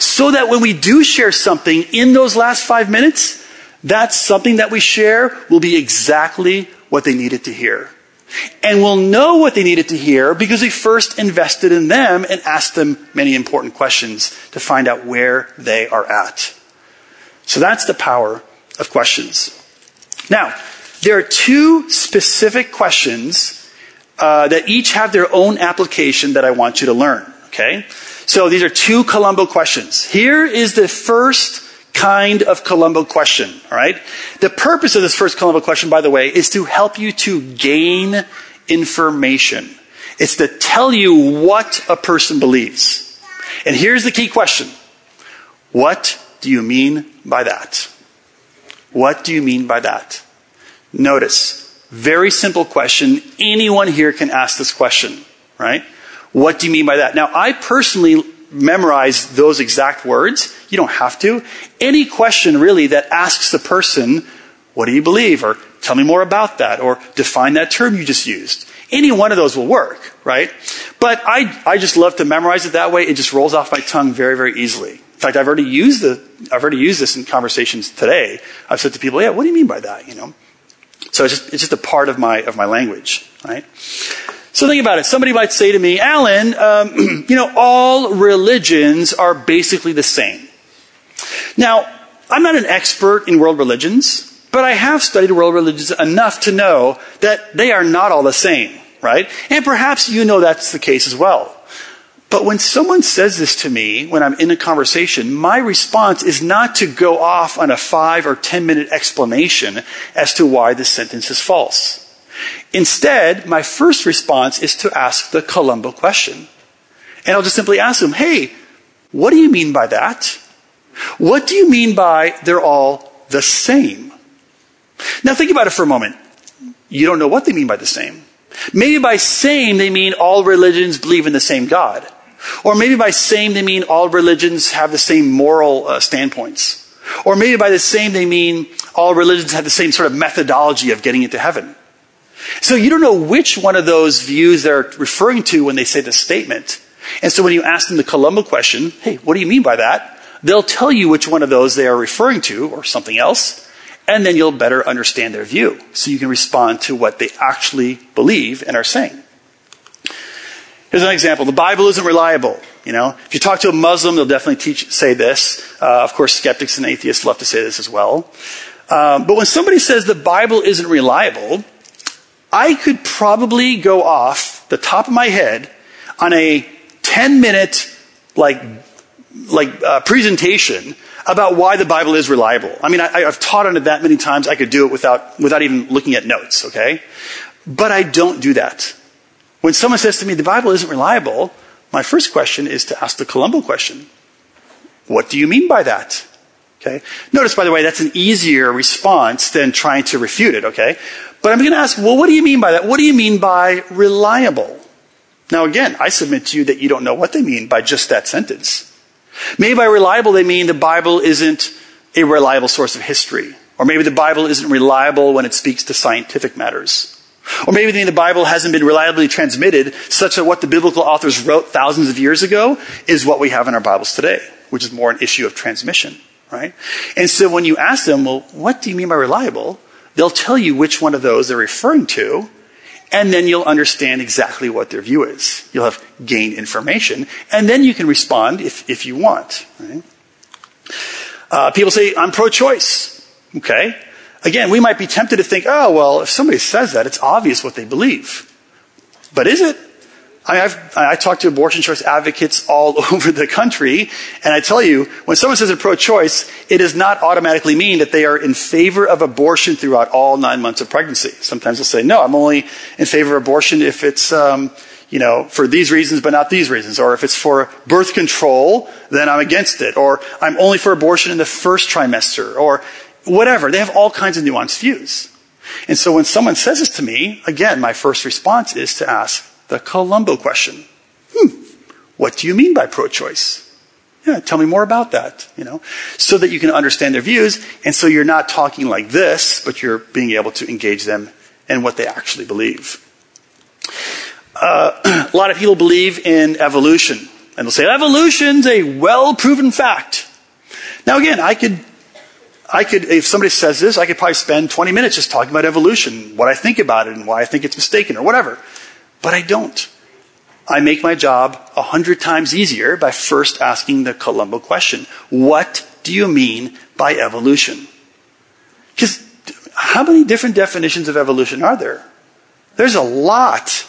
So that when we do share something in those last five minutes, that something that we share will be exactly what they needed to hear. And we'll know what they needed to hear because we first invested in them and asked them many important questions to find out where they are at. So that's the power of questions. Now, there are two specific questions uh, that each have their own application that I want you to learn. Okay? So these are two Columbo questions. Here is the first kind of Columbo question. All right? The purpose of this first Columbo question, by the way, is to help you to gain information. It's to tell you what a person believes. And here's the key question. What do you mean by that? What do you mean by that? Notice, very simple question. Anyone here can ask this question, right? What do you mean by that? Now, I personally memorize those exact words. You don't have to. Any question really that asks the person, what do you believe? Or tell me more about that. Or define that term you just used. Any one of those will work, right? But I, I just love to memorize it that way. It just rolls off my tongue very, very easily. In fact, I've already used the, I've already used this in conversations today. I've said to people, yeah, what do you mean by that? You know? So it's just, it's just a part of my, of my language, right? So think about it. Somebody might say to me, Alan, um, you know, all religions are basically the same. Now, I'm not an expert in world religions, but I have studied world religions enough to know that they are not all the same, right? And perhaps you know that's the case as well. But when someone says this to me, when I'm in a conversation, my response is not to go off on a five or ten minute explanation as to why the sentence is false. Instead, my first response is to ask the Columbo question. And I'll just simply ask them, hey, what do you mean by that? What do you mean by they're all the same? Now think about it for a moment. You don't know what they mean by the same. Maybe by same, they mean all religions believe in the same God. Or maybe by same, they mean all religions have the same moral uh, standpoints. Or maybe by the same, they mean all religions have the same sort of methodology of getting into heaven. So you don't know which one of those views they're referring to when they say the statement. And so when you ask them the Columbo question, hey, what do you mean by that? They'll tell you which one of those they are referring to or something else, and then you'll better understand their view. So you can respond to what they actually believe and are saying. Here's an example. The Bible isn't reliable. You know, if you talk to a Muslim, they'll definitely teach, say this. Uh, of course, skeptics and atheists love to say this as well. Um, but when somebody says the Bible isn't reliable, I could probably go off the top of my head on a 10 minute, like, like, uh, presentation about why the Bible is reliable. I mean, I, have taught on it that many times, I could do it without, without even looking at notes, okay? But I don't do that. When someone says to me, the Bible isn't reliable, my first question is to ask the Columbo question. What do you mean by that? Okay. Notice, by the way, that's an easier response than trying to refute it, okay? But I'm going to ask, well, what do you mean by that? What do you mean by reliable? Now, again, I submit to you that you don't know what they mean by just that sentence. Maybe by reliable, they mean the Bible isn't a reliable source of history. Or maybe the Bible isn't reliable when it speaks to scientific matters. Or maybe the Bible hasn't been reliably transmitted such that what the biblical authors wrote thousands of years ago is what we have in our Bibles today, which is more an issue of transmission, right? And so when you ask them, well, what do you mean by reliable? They'll tell you which one of those they're referring to, and then you'll understand exactly what their view is. You'll have gained information, and then you can respond if, if you want, right? Uh, people say, I'm pro choice. Okay. Again, we might be tempted to think, oh, well, if somebody says that, it's obvious what they believe. But is it? I've, I talk to abortion choice advocates all over the country, and I tell you, when someone says they're pro-choice, it does not automatically mean that they are in favor of abortion throughout all nine months of pregnancy. Sometimes they'll say, no, I'm only in favor of abortion if it's, um, you know, for these reasons, but not these reasons. Or if it's for birth control, then I'm against it. Or I'm only for abortion in the first trimester. Or whatever. They have all kinds of nuanced views. And so when someone says this to me, again, my first response is to ask the Columbo question. Hmm, what do you mean by pro-choice? Yeah, tell me more about that, you know, so that you can understand their views. And so you're not talking like this, but you're being able to engage them in what they actually believe. Uh, a lot of people believe in evolution. And they'll say, evolution's a well-proven fact. Now again, I could I could, if somebody says this, I could probably spend 20 minutes just talking about evolution, what I think about it, and why I think it's mistaken, or whatever. But I don't. I make my job a hundred times easier by first asking the Columbo question What do you mean by evolution? Because how many different definitions of evolution are there? There's a lot.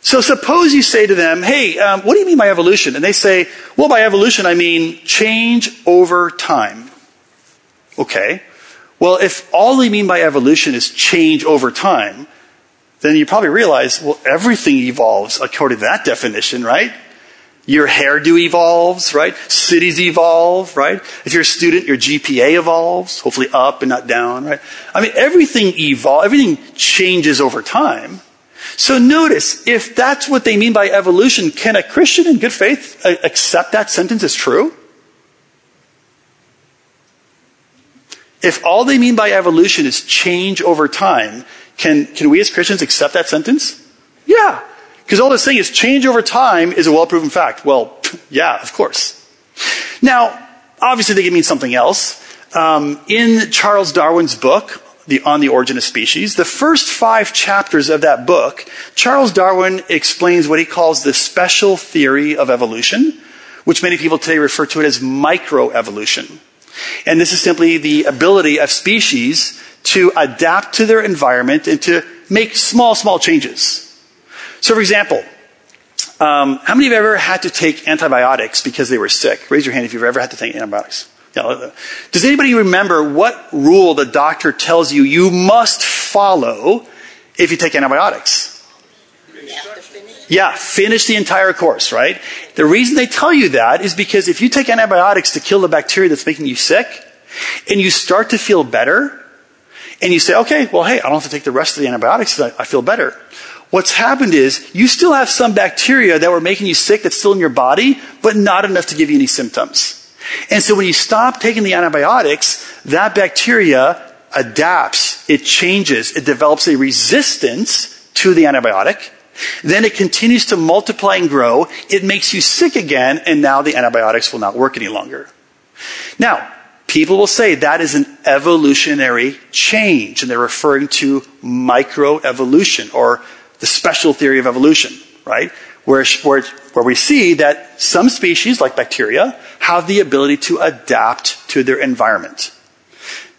So suppose you say to them, hey, um, what do you mean by evolution? And they say, well, by evolution, I mean change over time. Okay. Well, if all they mean by evolution is change over time, then you probably realize, well, everything evolves according to that definition, right? Your hairdo evolves, right? Cities evolve, right? If you're a student, your GPA evolves, hopefully up and not down, right? I mean, everything evolves, everything changes over time. So notice, if that's what they mean by evolution, can a Christian in good faith uh, accept that sentence as true? If all they mean by evolution is change over time, can, can we as Christians accept that sentence? Yeah. Because all this thing is change over time is a well proven fact. Well, yeah, of course. Now, obviously they can mean something else. Um, in Charles Darwin's book, the, On the Origin of Species, the first five chapters of that book, Charles Darwin explains what he calls the special theory of evolution, which many people today refer to it as microevolution. And this is simply the ability of species to adapt to their environment and to make small, small changes. So, for example, um, how many of you have ever had to take antibiotics because they were sick? Raise your hand if you've ever had to take antibiotics. Does anybody remember what rule the doctor tells you you must follow if you take antibiotics? Yeah, finish the entire course, right? The reason they tell you that is because if you take antibiotics to kill the bacteria that's making you sick, and you start to feel better, And you say, okay, well, hey, I don't have to take the rest of the antibiotics I, I feel better. What's happened is you still have some bacteria that were making you sick that's still in your body, but not enough to give you any symptoms. And so when you stop taking the antibiotics, that bacteria adapts, it changes, it develops a resistance to the antibiotic. Then it continues to multiply and grow. It makes you sick again, and now the antibiotics will not work any longer. Now, people will say that is an evolutionary change, and they're referring to microevolution or the special theory of evolution, right? Where, where, where we see that some species, like bacteria, have the ability to adapt to their environment.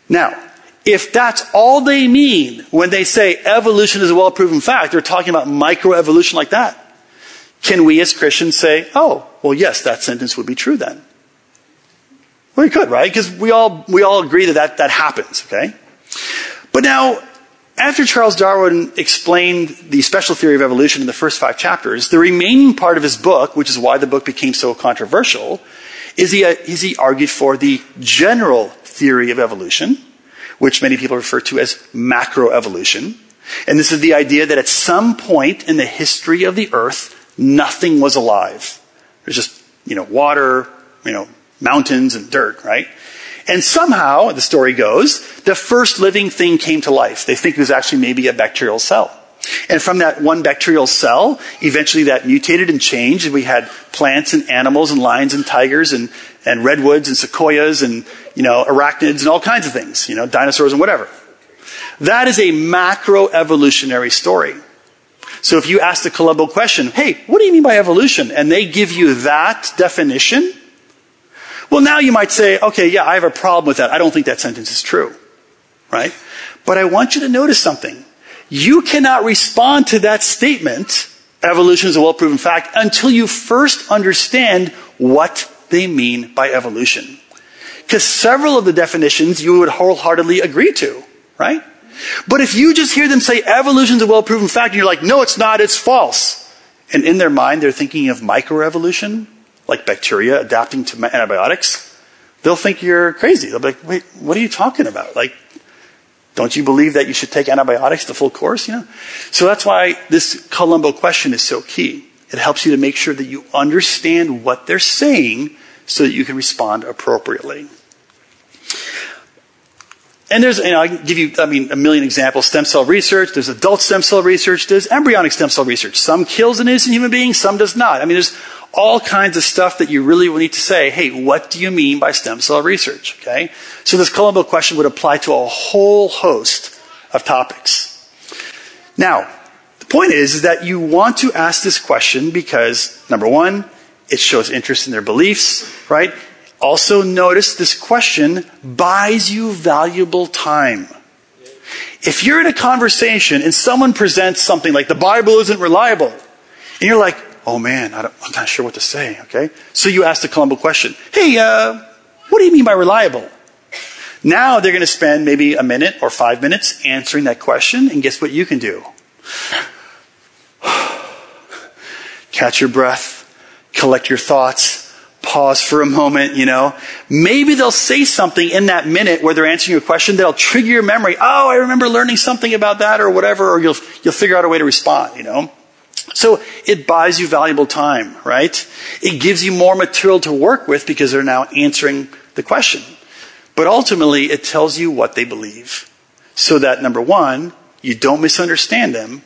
Now, if that's all they mean when they say evolution is a well proven fact, they're talking about microevolution like that. Can we as Christians say, oh, well, yes, that sentence would be true then? Well, we could, right? Because we all, we all agree that, that that happens, okay? But now, after Charles Darwin explained the special theory of evolution in the first five chapters, the remaining part of his book, which is why the book became so controversial, is he, uh, is he argued for the general theory of evolution, which many people refer to as macroevolution. And this is the idea that at some point in the history of the earth, nothing was alive. There's just, you know, water, you know, mountains and dirt, right? And somehow, the story goes, the first living thing came to life. They think it was actually maybe a bacterial cell. And from that one bacterial cell, eventually that mutated and changed, and we had plants and animals and lions and tigers and, and redwoods and sequoias and, you know, arachnids and all kinds of things, you know, dinosaurs and whatever. That is a macroevolutionary story. So if you ask the Columbo question, hey, what do you mean by evolution? And they give you that definition, well, now you might say, okay, yeah, I have a problem with that. I don't think that sentence is true. Right? But I want you to notice something. You cannot respond to that statement, evolution is a well proven fact, until you first understand what they mean by evolution. Because several of the definitions you would wholeheartedly agree to, right? But if you just hear them say evolution is a well proven fact, and you're like, no, it's not, it's false. And in their mind, they're thinking of microevolution, like bacteria adapting to antibiotics. They'll think you're crazy. They'll be like, wait, what are you talking about? Like, don't you believe that you should take antibiotics the full course? You know? So that's why this Columbo question is so key. It helps you to make sure that you understand what they're saying so that you can respond appropriately. And there's, you know, I can give you, I mean, a million examples. Stem cell research, there's adult stem cell research, there's embryonic stem cell research. Some kills an innocent human being, some does not. I mean, there's all kinds of stuff that you really will need to say, hey, what do you mean by stem cell research? Okay? So this Columbo question would apply to a whole host of topics. Now, the point is, is that you want to ask this question because, number one, it shows interest in their beliefs, right? Also, notice this question buys you valuable time. If you're in a conversation and someone presents something like the Bible isn't reliable, and you're like, oh man, I am not sure what to say, okay? So you ask the Columbo question, hey, uh, what do you mean by reliable? Now they're going to spend maybe a minute or five minutes answering that question, and guess what you can do? Catch your breath, collect your thoughts, pause for a moment, you know. Maybe they'll say something in that minute where they're answering your question that'll trigger your memory. Oh, I remember learning something about that or whatever, or you'll, you'll figure out a way to respond, you know. So it buys you valuable time, right? It gives you more material to work with because they're now answering the question. But ultimately, it tells you what they believe. So that number one, you don't misunderstand them.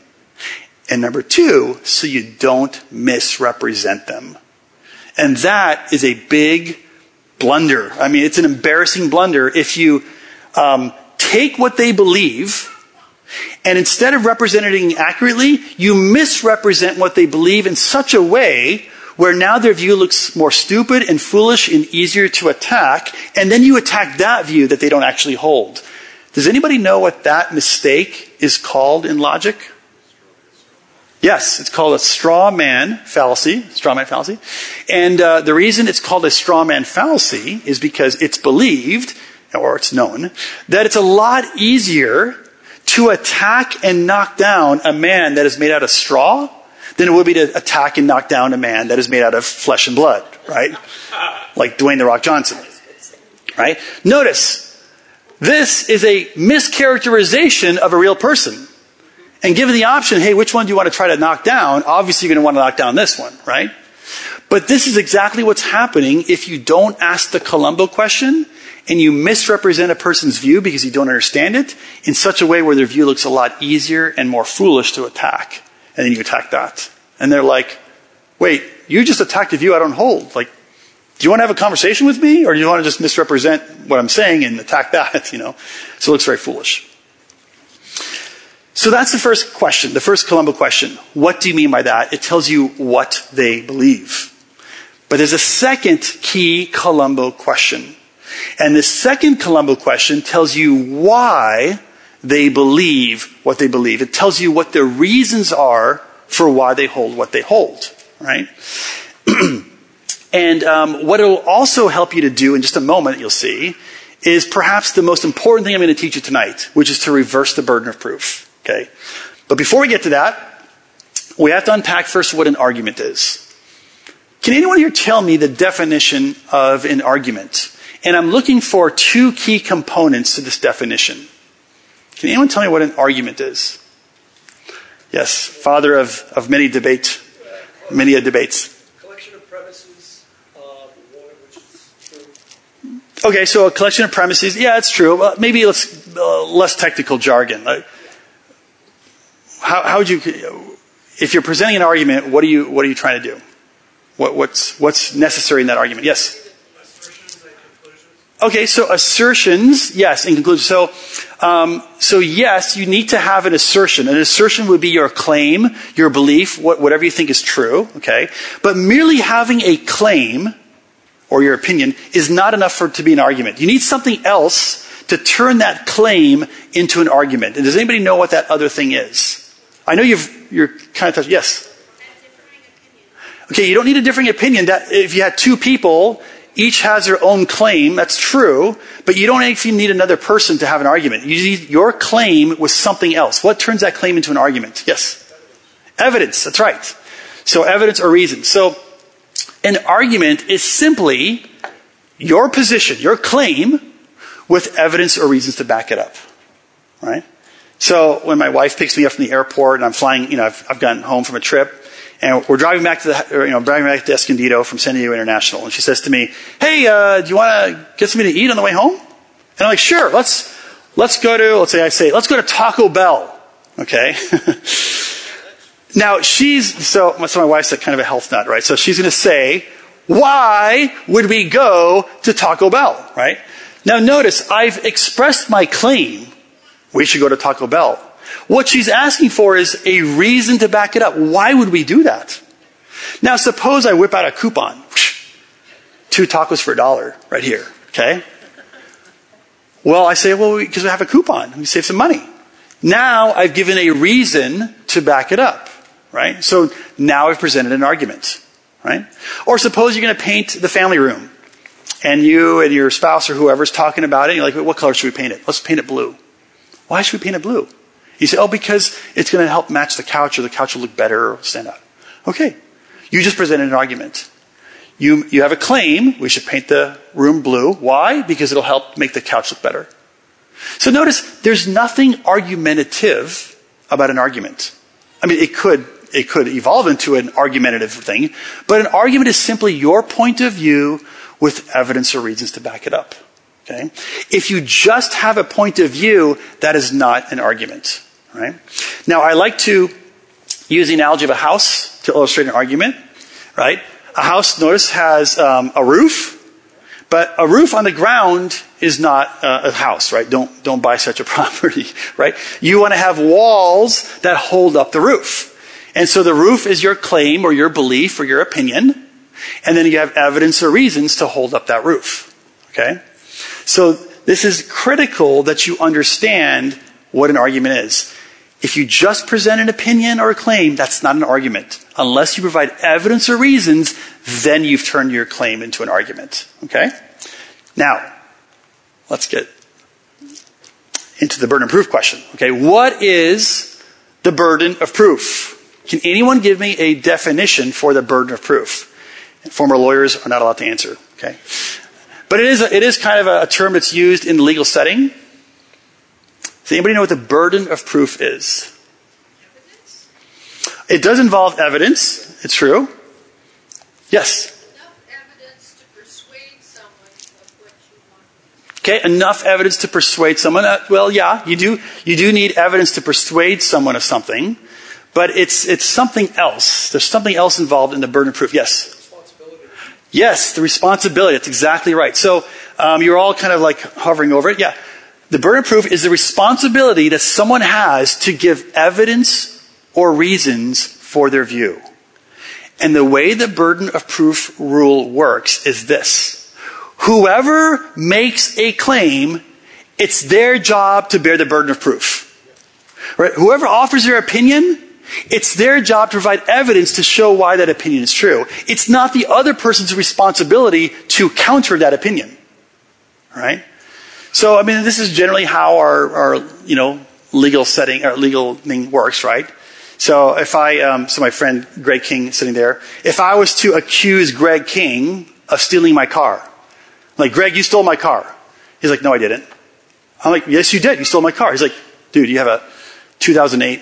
And number two, so you don't misrepresent them. And that is a big blunder. I mean, it's an embarrassing blunder if you um, take what they believe and instead of representing accurately, you misrepresent what they believe in such a way where now their view looks more stupid and foolish and easier to attack, and then you attack that view that they don't actually hold. Does anybody know what that mistake is called in logic? Yes, it's called a straw man fallacy. Straw man fallacy. And uh, the reason it's called a straw man fallacy is because it's believed, or it's known, that it's a lot easier to attack and knock down a man that is made out of straw than it would be to attack and knock down a man that is made out of flesh and blood, right? Like Dwayne the Rock Johnson, right? Notice, This is a mischaracterization of a real person. And given the option, hey, which one do you want to try to knock down? Obviously, you're going to want to knock down this one, right? But this is exactly what's happening if you don't ask the Columbo question and you misrepresent a person's view because you don't understand it in such a way where their view looks a lot easier and more foolish to attack. And then you attack that. And they're like, wait, you just attacked a view I don't hold. Like, do you want to have a conversation with me or do you want to just misrepresent what I'm saying and attack that, you know? So it looks very foolish. So that's the first question, the first Columbo question. What do you mean by that? It tells you what they believe. But there's a second key Columbo question. And the second Columbo question tells you why they believe what they believe. It tells you what the reasons are for why they hold what they hold, right? and um, what it will also help you to do in just a moment, you'll see, is perhaps the most important thing I'm going to teach you tonight, which is to reverse the burden of proof. Okay? But before we get to that, we have to unpack first what an argument is. Can anyone here tell me the definition of an argument? And I'm looking for two key components to this definition. Can anyone tell me what an argument is? Yes, father of, of many debate, many a debates. Collection of premises, uh, one of which is true. Okay, so a collection of premises. Yeah, it's true. Uh, maybe let's uh, less technical jargon. Like, how, how would you, if you're presenting an argument, what are you what are you trying to do? What, what's what's necessary in that argument? Yes. Okay, so assertions, yes, in conclusion. So, um, so yes, you need to have an assertion. An assertion would be your claim, your belief, what, whatever you think is true. Okay, but merely having a claim or your opinion is not enough for it to be an argument. You need something else to turn that claim into an argument. And does anybody know what that other thing is? I know you've you're kind of touched. Yes. Okay, you don't need a differing opinion. That if you had two people each has their own claim. That's true, but you don't actually need another person to have an argument. You need your claim with something else. What turns that claim into an argument? Yes. Evidence. That's right. So evidence or reason. So an argument is simply your position, your claim with evidence or reasons to back it up. Right? So when my wife picks me up from the airport and I'm flying, you know, I've, I've gotten home from a trip and we're driving back to the, you know, driving back to Escondido from San Diego International. And she says to me, Hey, uh, do you want to get something to eat on the way home? And I'm like, sure, let's, let's go to, let's say I say, let's go to Taco Bell. Okay. now she's, so, so my wife's a kind of a health nut, right? So she's going to say, why would we go to Taco Bell, right? Now notice, I've expressed my claim we should go to Taco Bell. What she's asking for is a reason to back it up. Why would we do that? Now, suppose I whip out a coupon. Two tacos for a dollar right here. Okay? Well, I say, well, because we have a coupon. We save some money. Now I've given a reason to back it up. Right? So now I've presented an argument. Right? Or suppose you're going to paint the family room. And you and your spouse or whoever's talking about it, you're like, what color should we paint it? Let's paint it blue. Why should we paint it blue? You say, oh, because it's going to help match the couch or the couch will look better or stand out. Okay. You just presented an argument. You, you have a claim, we should paint the room blue. Why? Because it'll help make the couch look better. So notice, there's nothing argumentative about an argument. I mean, it could, it could evolve into an argumentative thing, but an argument is simply your point of view with evidence or reasons to back it up. Okay? If you just have a point of view, that is not an argument. Right? Now, I like to use the analogy of a house to illustrate an argument. Right? A house, notice, has um, a roof, but a roof on the ground is not uh, a house, right? Don't, don't buy such a property, right? You want to have walls that hold up the roof. And so the roof is your claim or your belief or your opinion. And then you have evidence or reasons to hold up that roof. Okay? So this is critical that you understand what an argument is. If you just present an opinion or a claim, that's not an argument. Unless you provide evidence or reasons, then you've turned your claim into an argument. Okay? Now, let's get into the burden of proof question. Okay, what is the burden of proof? Can anyone give me a definition for the burden of proof? Former lawyers are not allowed to answer. Okay? But it is, a, it is kind of a, a term that's used in the legal setting. Does anybody know what the burden of proof is? Evidence? It does involve evidence. It's true. Yes. Enough evidence to persuade someone of what you want. Okay, enough evidence to persuade someone. Uh, well, yeah, you do. You do need evidence to persuade someone of something, but it's it's something else. There's something else involved in the burden of proof. Yes. Yes, the responsibility. That's exactly right. So um, you're all kind of like hovering over it. Yeah. The burden of proof is the responsibility that someone has to give evidence or reasons for their view. And the way the burden of proof rule works is this. Whoever makes a claim, it's their job to bear the burden of proof. Right? Whoever offers their opinion, it's their job to provide evidence to show why that opinion is true. It's not the other person's responsibility to counter that opinion. Right? So, I mean, this is generally how our, our you know, legal setting, our legal thing works, right? So if I, um, so my friend Greg King sitting there, if I was to accuse Greg King of stealing my car, like, Greg, you stole my car. He's like, no, I didn't. I'm like, yes, you did. You stole my car. He's like, dude, you have a 2008,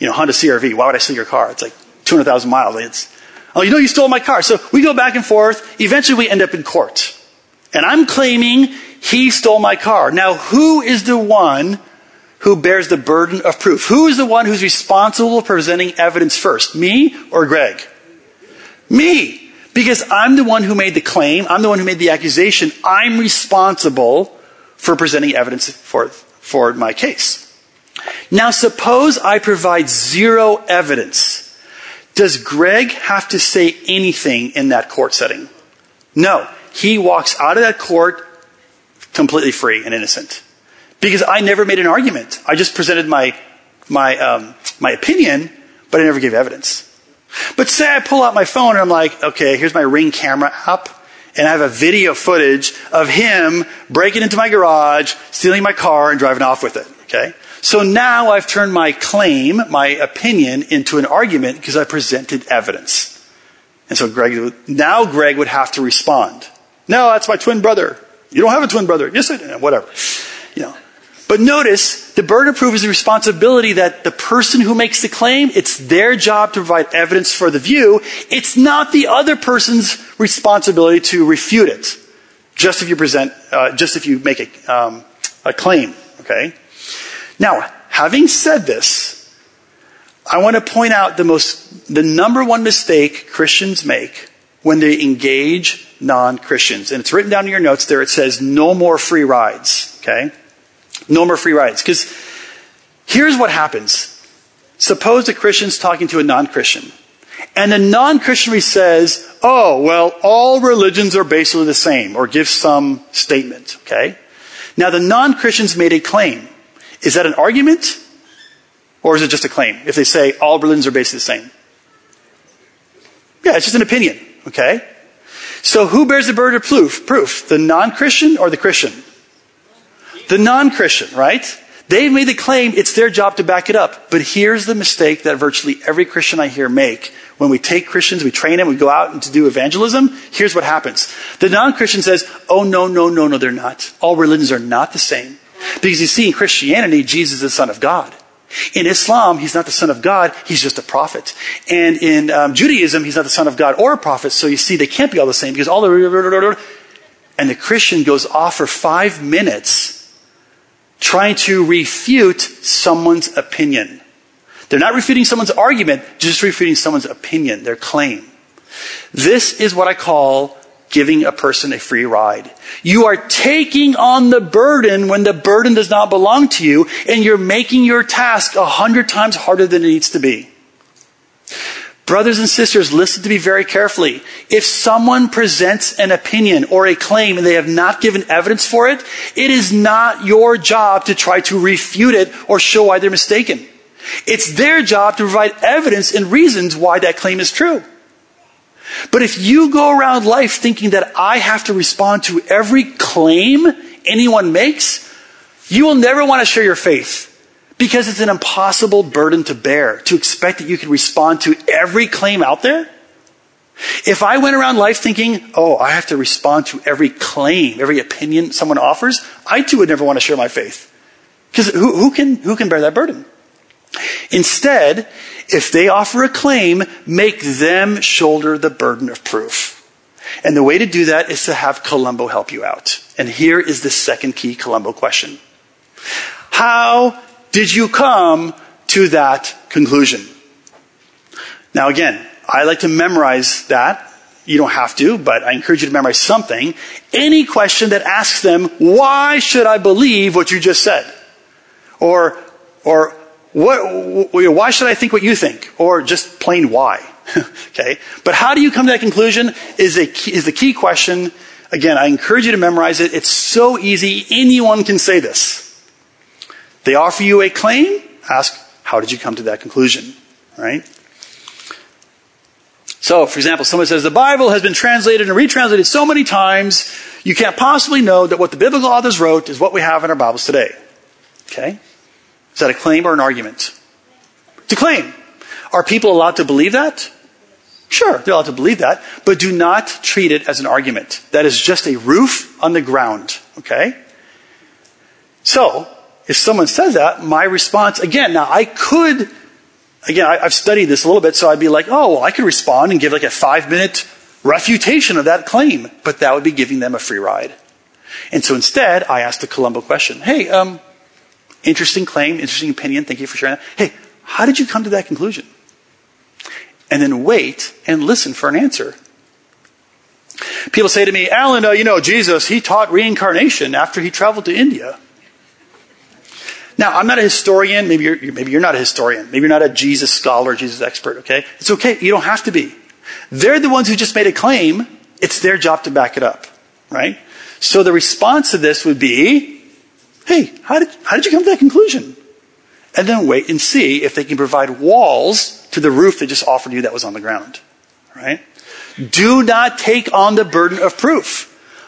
you know, Honda CRV. Why would I steal your car? It's like 200,000 miles. It's, oh, you know, you stole my car. So we go back and forth. Eventually we end up in court. And I'm claiming he stole my car. Now, who is the one who bears the burden of proof? Who is the one who's responsible for presenting evidence first? Me or Greg? Me. Because I'm the one who made the claim. I'm the one who made the accusation. I'm responsible for presenting evidence for, for my case. Now, suppose I provide zero evidence. Does Greg have to say anything in that court setting? No. He walks out of that court completely free and innocent. Because I never made an argument. I just presented my, my, um, my opinion, but I never gave evidence. But say I pull out my phone and I'm like, okay, here's my ring camera app, and I have a video footage of him breaking into my garage, stealing my car, and driving off with it. Okay? So now I've turned my claim, my opinion, into an argument because I presented evidence. And so Greg, now Greg would have to respond. No, that's my twin brother. You don't have a twin brother. Yes, I do. Whatever. You know. But notice, the burden of proof is the responsibility that the person who makes the claim, it's their job to provide evidence for the view. It's not the other person's responsibility to refute it. Just if you present, uh, just if you make a, um, a claim. Okay? Now, having said this, I want to point out the most, the number one mistake Christians make when they engage non-Christians. And it's written down in your notes there. It says, no more free rides. Okay? No more free rides. Because here's what happens. Suppose a Christian's talking to a non-Christian. And the non-Christian says, oh, well, all religions are basically the same, or gives some statement. Okay? Now the non-Christian's made a claim. Is that an argument? Or is it just a claim? If they say all religions are basically the same. Yeah, it's just an opinion. Okay? So who bears the burden of proof? Proof. The non-Christian or the Christian? The non-Christian, right? They've made the claim, it's their job to back it up. But here's the mistake that virtually every Christian I hear make. When we take Christians, we train them, we go out and to do evangelism, here's what happens. The non-Christian says, oh no, no, no, no, they're not. All religions are not the same. Because you see, in Christianity, Jesus is the Son of God. In Islam, he's not the Son of God, he's just a prophet. And in um, Judaism, he's not the Son of God or a prophet, so you see, they can't be all the same because all the. And the Christian goes off for five minutes trying to refute someone's opinion. They're not refuting someone's argument, just refuting someone's opinion, their claim. This is what I call giving a person a free ride. You are taking on the burden when the burden does not belong to you, and you're making your task a hundred times harder than it needs to be. Brothers and sisters, listen to me very carefully. If someone presents an opinion or a claim and they have not given evidence for it, it is not your job to try to refute it or show why they're mistaken. It's their job to provide evidence and reasons why that claim is true. But if you go around life thinking that I have to respond to every claim anyone makes, you will never want to share your faith because it's an impossible burden to bear to expect that you can respond to every claim out there. If I went around life thinking, oh, I have to respond to every claim, every opinion someone offers, I too would never want to share my faith. Because who, who, can, who can bear that burden? Instead, if they offer a claim, make them shoulder the burden of proof. And the way to do that is to have Columbo help you out. And here is the second key Columbo question. How did you come to that conclusion? Now again, I like to memorize that. You don't have to, but I encourage you to memorize something. Any question that asks them, why should I believe what you just said? Or, or, what, why should I think what you think? Or just plain why? okay? But how do you come to that conclusion is, a key, is the key question. Again, I encourage you to memorize it. It's so easy. Anyone can say this. They offer you a claim. Ask, how did you come to that conclusion? Right? So, for example, someone says the Bible has been translated and retranslated so many times, you can't possibly know that what the biblical authors wrote is what we have in our Bibles today. Okay? Is that a claim or an argument? A claim. Are people allowed to believe that? Sure, they're allowed to believe that, but do not treat it as an argument. That is just a roof on the ground. Okay? So, if someone says that, my response, again, now I could, again, I, have studied this a little bit, so I'd be like, oh, well, I could respond and give like a five minute refutation of that claim, but that would be giving them a free ride. And so instead, I asked the Columbo question, hey, um, interesting claim, interesting opinion, thank you for sharing that. Hey, how did you come to that conclusion? And then wait and listen for an answer. People say to me, Alan, uh, you know, Jesus, he taught reincarnation after he traveled to India. Now, I'm not a historian. Maybe you're, maybe you're not a historian. Maybe you're not a Jesus scholar, Jesus expert, okay? It's okay. You don't have to be. They're the ones who just made a claim. It's their job to back it up, right? So the response to this would be, hey, how did, how did you come to that conclusion? And then wait and see if they can provide walls to the roof they just offered you that was on the ground, right? Do not take on the burden of proof.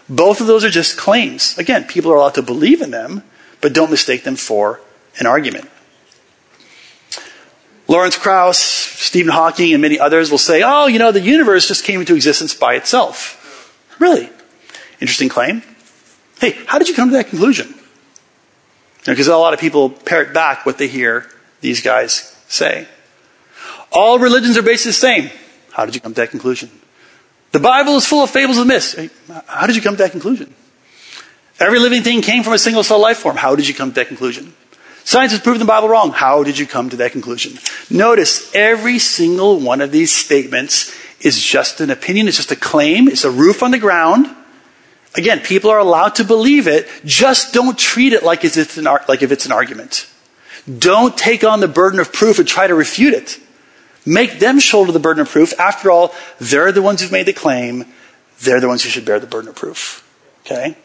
Both of those are just claims. Again, people are allowed to believe in them, but don't mistake them for an argument. Lawrence Krauss, Stephen Hawking, and many others will say, oh, you know, the universe just came into existence by itself. Really? Interesting claim. Hey, how did you come to that conclusion? Because a lot of people parrot back what they hear these guys say. All religions are basically the same. How did you come to that conclusion? The Bible is full of fables and myths. How did you come to that conclusion? Every living thing came from a single cell life form. How did you come to that conclusion? Science has proven the Bible wrong. How did you come to that conclusion? Notice every single one of these statements is just an opinion, it's just a claim, it's a roof on the ground. Again, people are allowed to believe it, just don't treat it like, it's an, like if it's an argument. Don't take on the burden of proof and try to refute it. Make them shoulder the burden of proof. After all, they're the ones who've made the claim. They're the ones who should bear the burden of proof. Okay?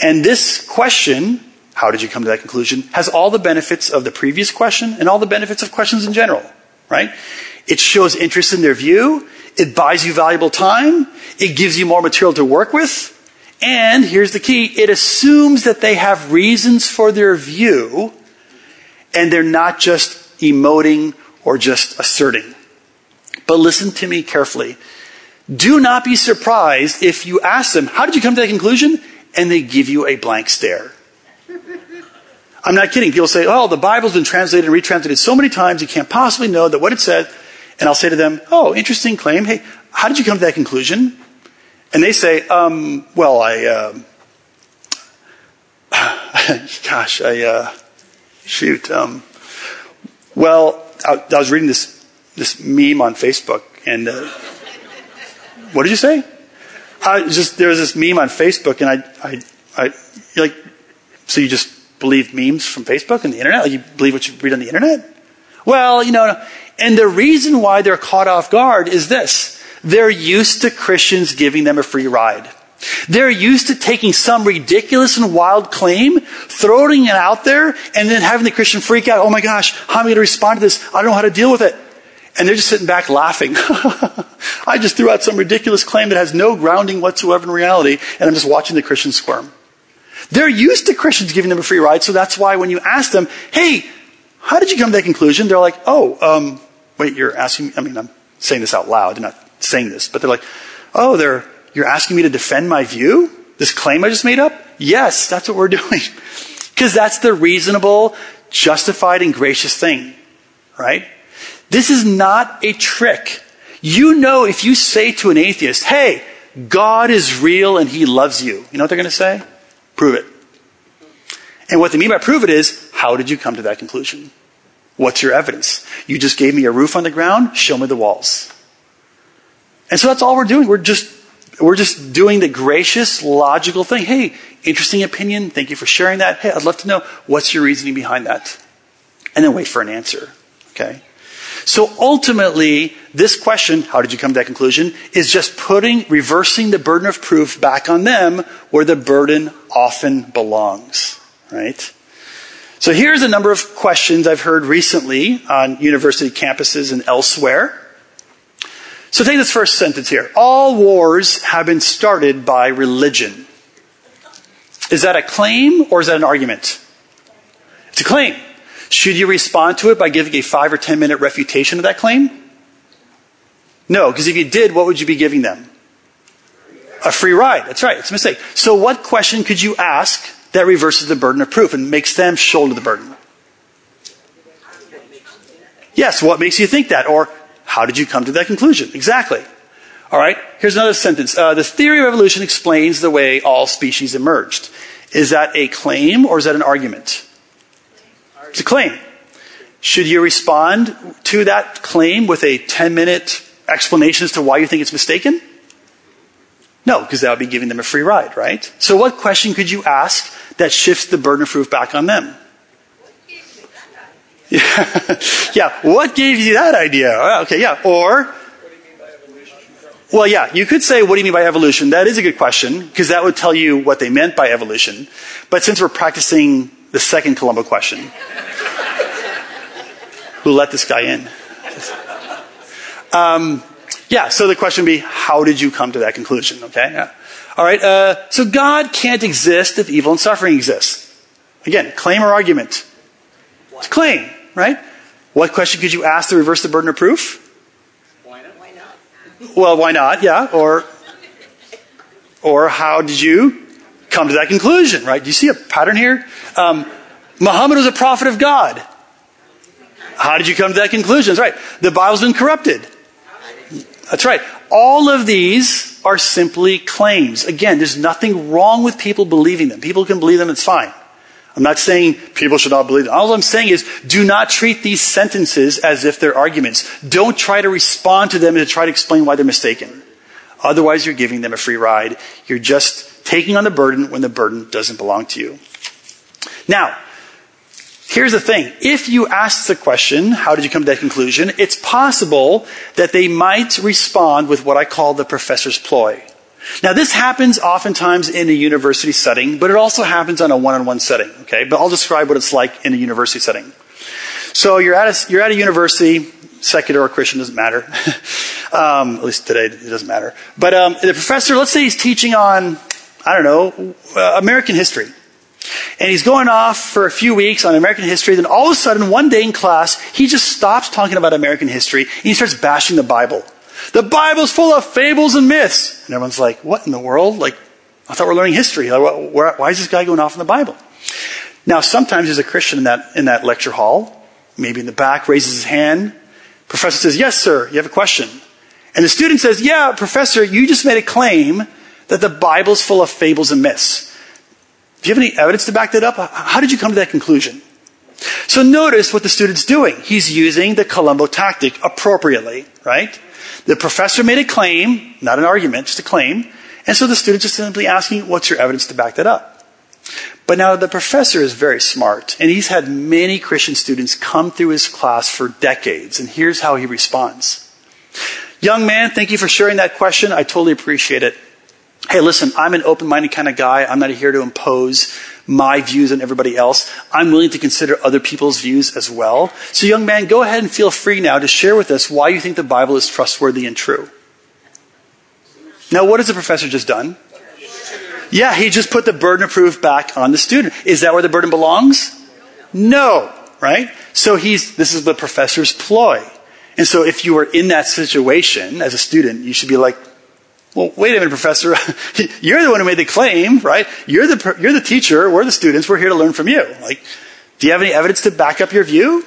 And this question, how did you come to that conclusion, has all the benefits of the previous question and all the benefits of questions in general, right? It shows interest in their view. It buys you valuable time. It gives you more material to work with. And here's the key. It assumes that they have reasons for their view and they're not just emoting or just asserting. But listen to me carefully. Do not be surprised if you ask them, how did you come to that conclusion? and they give you a blank stare. I'm not kidding. People say, oh, the Bible's been translated and retranslated so many times, you can't possibly know that what it said. And I'll say to them, oh, interesting claim. Hey, how did you come to that conclusion? And they say, um, well, I, uh, gosh, I, uh, shoot, um, well, I, I, was reading this, this meme on Facebook, and, uh, what did you say? I just there was this meme on Facebook, and I, I, I like, so you just believe memes from Facebook and the internet? Like you believe what you read on the internet? Well, you know, and the reason why they're caught off guard is this: they're used to Christians giving them a free ride. They're used to taking some ridiculous and wild claim, throwing it out there, and then having the Christian freak out. Oh my gosh, how am I going to respond to this? I don't know how to deal with it. And they're just sitting back laughing. I just threw out some ridiculous claim that has no grounding whatsoever in reality, and I'm just watching the Christian squirm. They're used to Christians giving them a free ride, so that's why when you ask them, hey, how did you come to that conclusion? They're like, oh, um, wait, you're asking, me I mean, I'm saying this out loud, they're not saying this, but they're like, oh, they're, you're asking me to defend my view? This claim I just made up? Yes, that's what we're doing. Because that's the reasonable, justified, and gracious thing, right? This is not a trick. You know, if you say to an atheist, hey, God is real and he loves you, you know what they're going to say? Prove it. And what they mean by prove it is, how did you come to that conclusion? What's your evidence? You just gave me a roof on the ground, show me the walls. And so that's all we're doing. We're just we're just doing the gracious, logical thing. Hey, interesting opinion. Thank you for sharing that. Hey, I'd love to know what's your reasoning behind that. And then wait for an answer. Okay? So ultimately, this question, how did you come to that conclusion, is just putting, reversing the burden of proof back on them where the burden often belongs. Right? So here's a number of questions I've heard recently on university campuses and elsewhere. So take this first sentence here. All wars have been started by religion. Is that a claim or is that an argument? It's a claim. Should you respond to it by giving a five or ten minute refutation of that claim? No, because if you did, what would you be giving them? A free ride. That's right. It's a mistake. So what question could you ask that reverses the burden of proof and makes them shoulder the burden? Yes, what makes you think that? Or how did you come to that conclusion? Exactly. All right, here's another sentence. Uh, the theory of evolution explains the way all species emerged. Is that a claim or is that an argument? It's a claim. Should you respond to that claim with a 10 minute explanation as to why you think it's mistaken? No, because that would be giving them a free ride, right? So, what question could you ask that shifts the burden of proof back on them? Yeah. yeah. What gave you that idea? Okay, yeah. Or, well, yeah, you could say, what do you mean by evolution? That is a good question, because that would tell you what they meant by evolution. But since we're practicing the second Columbo question, who let this guy in? Um, yeah, so the question would be, how did you come to that conclusion? Okay, yeah. All right, uh, so God can't exist if evil and suffering exist. Again, claim or argument? It's claim right? What question could you ask to reverse the burden of proof? Why not? Why not? Well, why not? Yeah. Or, or how did you come to that conclusion, right? Do you see a pattern here? Um, Muhammad was a prophet of God. How did you come to that conclusion? That's right. The Bible's been corrupted. That's right. All of these are simply claims. Again, there's nothing wrong with people believing them. People can believe them, it's fine. I'm not saying people should not believe them. All I'm saying is do not treat these sentences as if they're arguments. Don't try to respond to them and to try to explain why they're mistaken. Otherwise, you're giving them a free ride. You're just taking on the burden when the burden doesn't belong to you. Now, here's the thing. If you ask the question, how did you come to that conclusion? It's possible that they might respond with what I call the professor's ploy. Now, this happens oftentimes in a university setting, but it also happens on a one on one setting, okay? But I'll describe what it's like in a university setting. So you're at a, you're at a university, secular or Christian, doesn't matter. um, at least today, it doesn't matter. But um, the professor, let's say he's teaching on, I don't know, uh, American history. And he's going off for a few weeks on American history. Then all of a sudden, one day in class, he just stops talking about American history and he starts bashing the Bible. The Bible's full of fables and myths. And everyone's like, what in the world? Like, I thought we are learning history. Why is this guy going off in the Bible? Now, sometimes there's a Christian in that, in that lecture hall, maybe in the back, raises his hand. Professor says, yes, sir, you have a question. And the student says, yeah, professor, you just made a claim that the Bible's full of fables and myths. Do you have any evidence to back that up? How did you come to that conclusion? So notice what the student's doing. He's using the Columbo tactic appropriately, right? The professor made a claim, not an argument, just a claim. And so the student is simply asking, what's your evidence to back that up? But now the professor is very smart, and he's had many Christian students come through his class for decades, and here's how he responds. Young man, thank you for sharing that question. I totally appreciate it. Hey, listen, I'm an open minded kind of guy. I'm not here to impose my views on everybody else. I'm willing to consider other people's views as well. So, young man, go ahead and feel free now to share with us why you think the Bible is trustworthy and true. Now, what has the professor just done? Yeah, he just put the burden of proof back on the student. Is that where the burden belongs? No, right? So he's, this is the professor's ploy. And so if you were in that situation as a student, you should be like, well, wait a minute, professor. you're the one who made the claim, right? You're the, you're the teacher. We're the students. We're here to learn from you. Like, do you have any evidence to back up your view?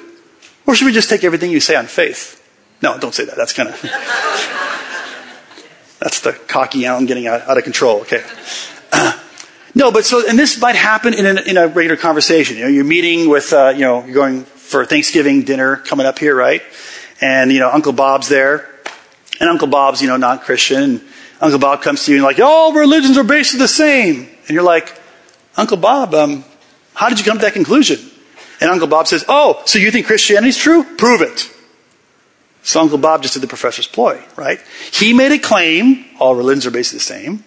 Or should we just take everything you say on faith? No, don't say that. That's kind of, that's the cocky Alan getting out, out of control. Okay. no, but so, and this might happen in, an, in a regular conversation. You know, you're meeting with, uh, you know, you're going for Thanksgiving dinner coming up here, right? And, you know, Uncle Bob's there. And Uncle Bob's, you know, not Christian. Uncle Bob comes to you and like, all religions are basically the same. And you're like, Uncle Bob, um, how did you come to that conclusion? And Uncle Bob says, oh, so you think Christianity's true? Prove it. So Uncle Bob just did the professor's ploy, right? He made a claim, all religions are basically the same.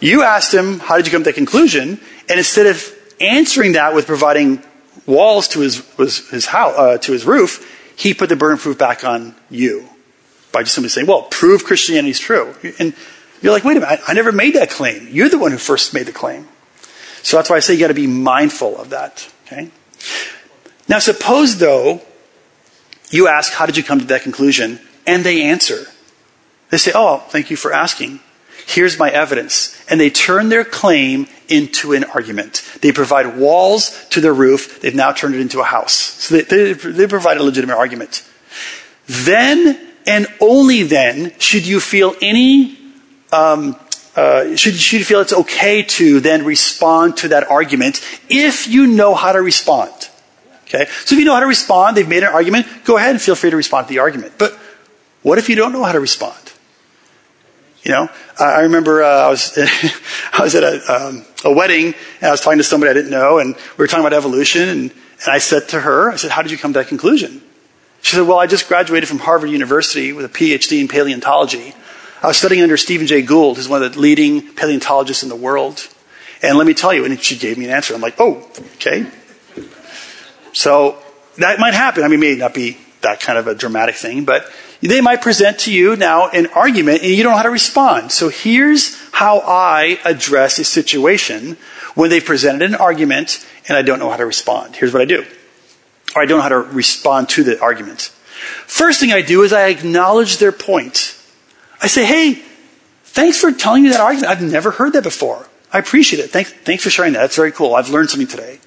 You asked him, how did you come to that conclusion? And instead of answering that with providing walls to his, his house, uh, to his roof, he put the burden of proof back on you by just simply saying, well, prove Christianity is true. And you're like, wait a minute, I, I never made that claim. You're the one who first made the claim. So that's why I say you got to be mindful of that. Okay. Now, suppose though you ask, how did you come to that conclusion? And they answer. They say, oh, thank you for asking. Here's my evidence. And they turn their claim into an argument. They provide walls to their roof. They've now turned it into a house. So they, they, they provide a legitimate argument. Then and only then should you feel any um, uh, should, should you feel it's okay to then respond to that argument if you know how to respond. Okay? So if you know how to respond, they've made an argument, go ahead and feel free to respond to the argument. But what if you don't know how to respond? You know, I remember uh, I was I was at a, um, a wedding and I was talking to somebody I didn't know, and we were talking about evolution, and, and I said to her, I said, "How did you come to that conclusion?" She said, Well, I just graduated from Harvard University with a PhD in paleontology. I was studying under Stephen Jay Gould, who's one of the leading paleontologists in the world. And let me tell you, and she gave me an answer. I'm like, oh, okay. So that might happen. I mean, it may not be that kind of a dramatic thing, but they might present to you now an argument and you don't know how to respond. So here's how I address a situation when they've presented an argument and I don't know how to respond. Here's what I do or I don't know how to respond to the argument. First thing I do is I acknowledge their point. I say, hey, thanks for telling me that argument. I've never heard that before. I appreciate it. Thanks, thanks for sharing that. That's very cool. I've learned something today.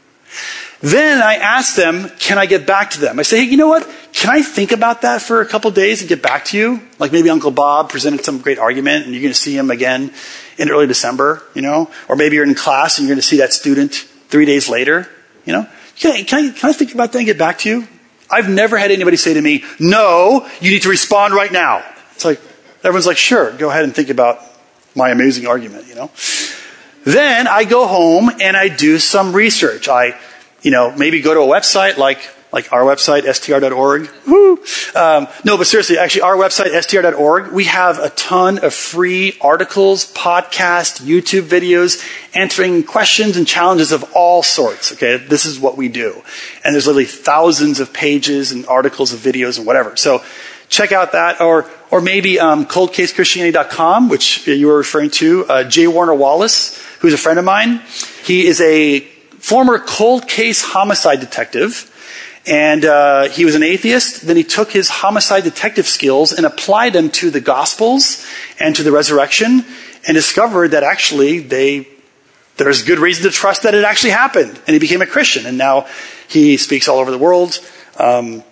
Then I ask them, can I get back to them? I say, hey, you know what? Can I think about that for a couple days and get back to you? Like maybe Uncle Bob presented some great argument and you're going to see him again in early December, you know? Or maybe you're in class and you're going to see that student three days later, you know? Can I, can, I, can I think about that and get back to you? I've never had anybody say to me, no, you need to respond right now. It's like, everyone's like, sure, go ahead and think about my amazing argument, you know? Then I go home and I do some research. I, you know, maybe go to a website like like our website, str.org. Woo. Um, no, but seriously, actually, our website, str.org, we have a ton of free articles, podcasts, YouTube videos, answering questions and challenges of all sorts. Okay, this is what we do. And there's literally thousands of pages and articles of videos and whatever. So check out that, or or maybe um, coldcasechristianity.com, which you were referring to. Uh, J. Warner Wallace, who's a friend of mine, he is a former cold case homicide detective and uh, he was an atheist. Then he took his homicide detective skills and applied them to the Gospels and to the resurrection, and discovered that actually they there's good reason to trust that it actually happened. And he became a Christian, and now he speaks all over the world. Um,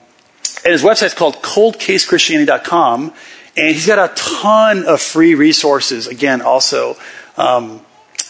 and his website's called coldcasechristianity.com, and he's got a ton of free resources. Again, also, um,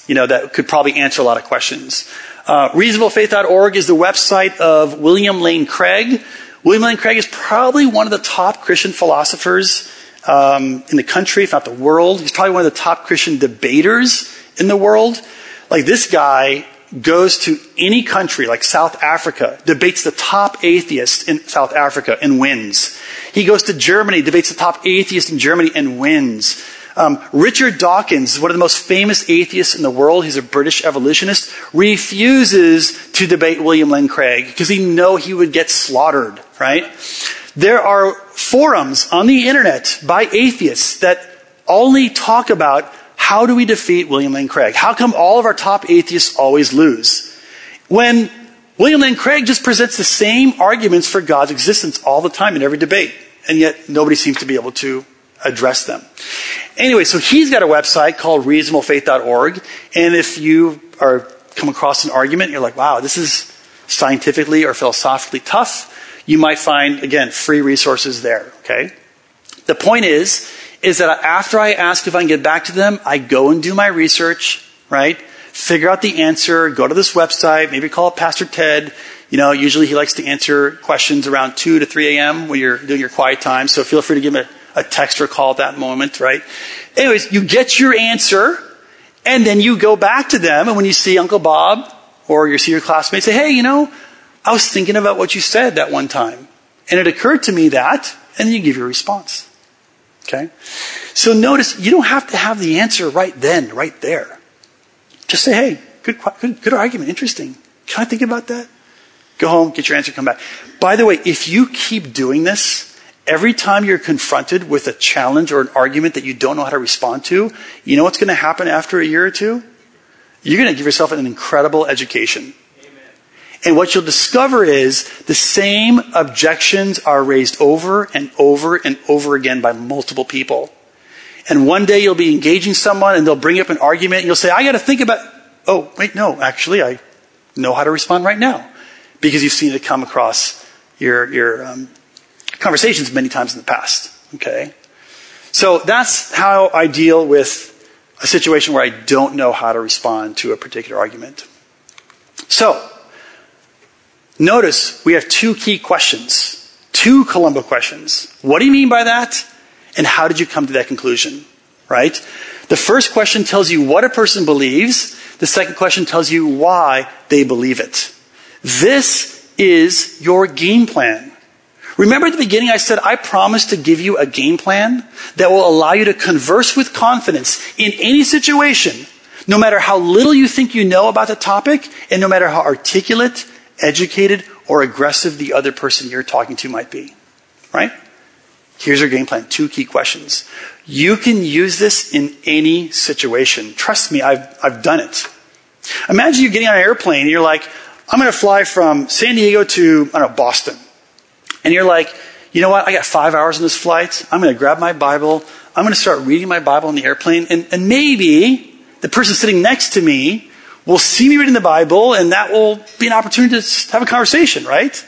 you know, that could probably answer a lot of questions. Uh, reasonablefaith.org is the website of William Lane Craig. William Lane Craig is probably one of the top Christian philosophers um, in the country, if not the world. He's probably one of the top Christian debaters in the world. Like this guy goes to any country, like South Africa, debates the top atheist in South Africa and wins. He goes to Germany, debates the top atheist in Germany and wins. Um, Richard Dawkins, one of the most famous atheists in the world, he's a British evolutionist, refuses to debate William Lane Craig because he know he would get slaughtered, right? There are forums on the internet by atheists that only talk about how do we defeat William Lane Craig? How come all of our top atheists always lose? When William Lane Craig just presents the same arguments for God's existence all the time in every debate, and yet nobody seems to be able to address them. Anyway, so he's got a website called reasonablefaith.org. And if you are come across an argument, you're like, wow, this is scientifically or philosophically tough, you might find, again, free resources there, okay? The point is, is that after I ask if I can get back to them, I go and do my research, right? Figure out the answer, go to this website, maybe call Pastor Ted. You know, usually he likes to answer questions around 2 to 3 a.m. when you're doing your quiet time, so feel free to give him a, a text or call at that moment, right? Anyways, you get your answer, and then you go back to them, and when you see Uncle Bob or you see your classmates, say, hey, you know, I was thinking about what you said that one time. And it occurred to me that, and then you give your response. Okay? So notice, you don't have to have the answer right then, right there. Just say, hey, good, good, good argument, interesting. Can I think about that? Go home, get your answer, come back. By the way, if you keep doing this, every time you're confronted with a challenge or an argument that you don't know how to respond to, you know what's going to happen after a year or two? You're going to give yourself an incredible education. And what you'll discover is the same objections are raised over and over and over again by multiple people. And one day you'll be engaging someone and they'll bring up an argument and you'll say, I got to think about, oh, wait, no, actually, I know how to respond right now. Because you've seen it come across your, your um, conversations many times in the past. Okay? So that's how I deal with a situation where I don't know how to respond to a particular argument. So, notice we have two key questions. Two Columbo questions. What do you mean by that? And how did you come to that conclusion? Right? The first question tells you what a person believes. The second question tells you why they believe it. This is your game plan. Remember at the beginning I said I promise to give you a game plan that will allow you to converse with confidence in any situation, no matter how little you think you know about the topic, and no matter how articulate, educated, or aggressive the other person you're talking to might be. Right? Here's your game plan. Two key questions. You can use this in any situation. Trust me, I've, I've done it. Imagine you getting on an airplane and you're like, I'm going to fly from San Diego to, I don't know, Boston. And you're like, you know what? I got five hours on this flight. I'm going to grab my Bible. I'm going to start reading my Bible on the airplane. And, and maybe the person sitting next to me will see me reading the Bible and that will be an opportunity to have a conversation, right?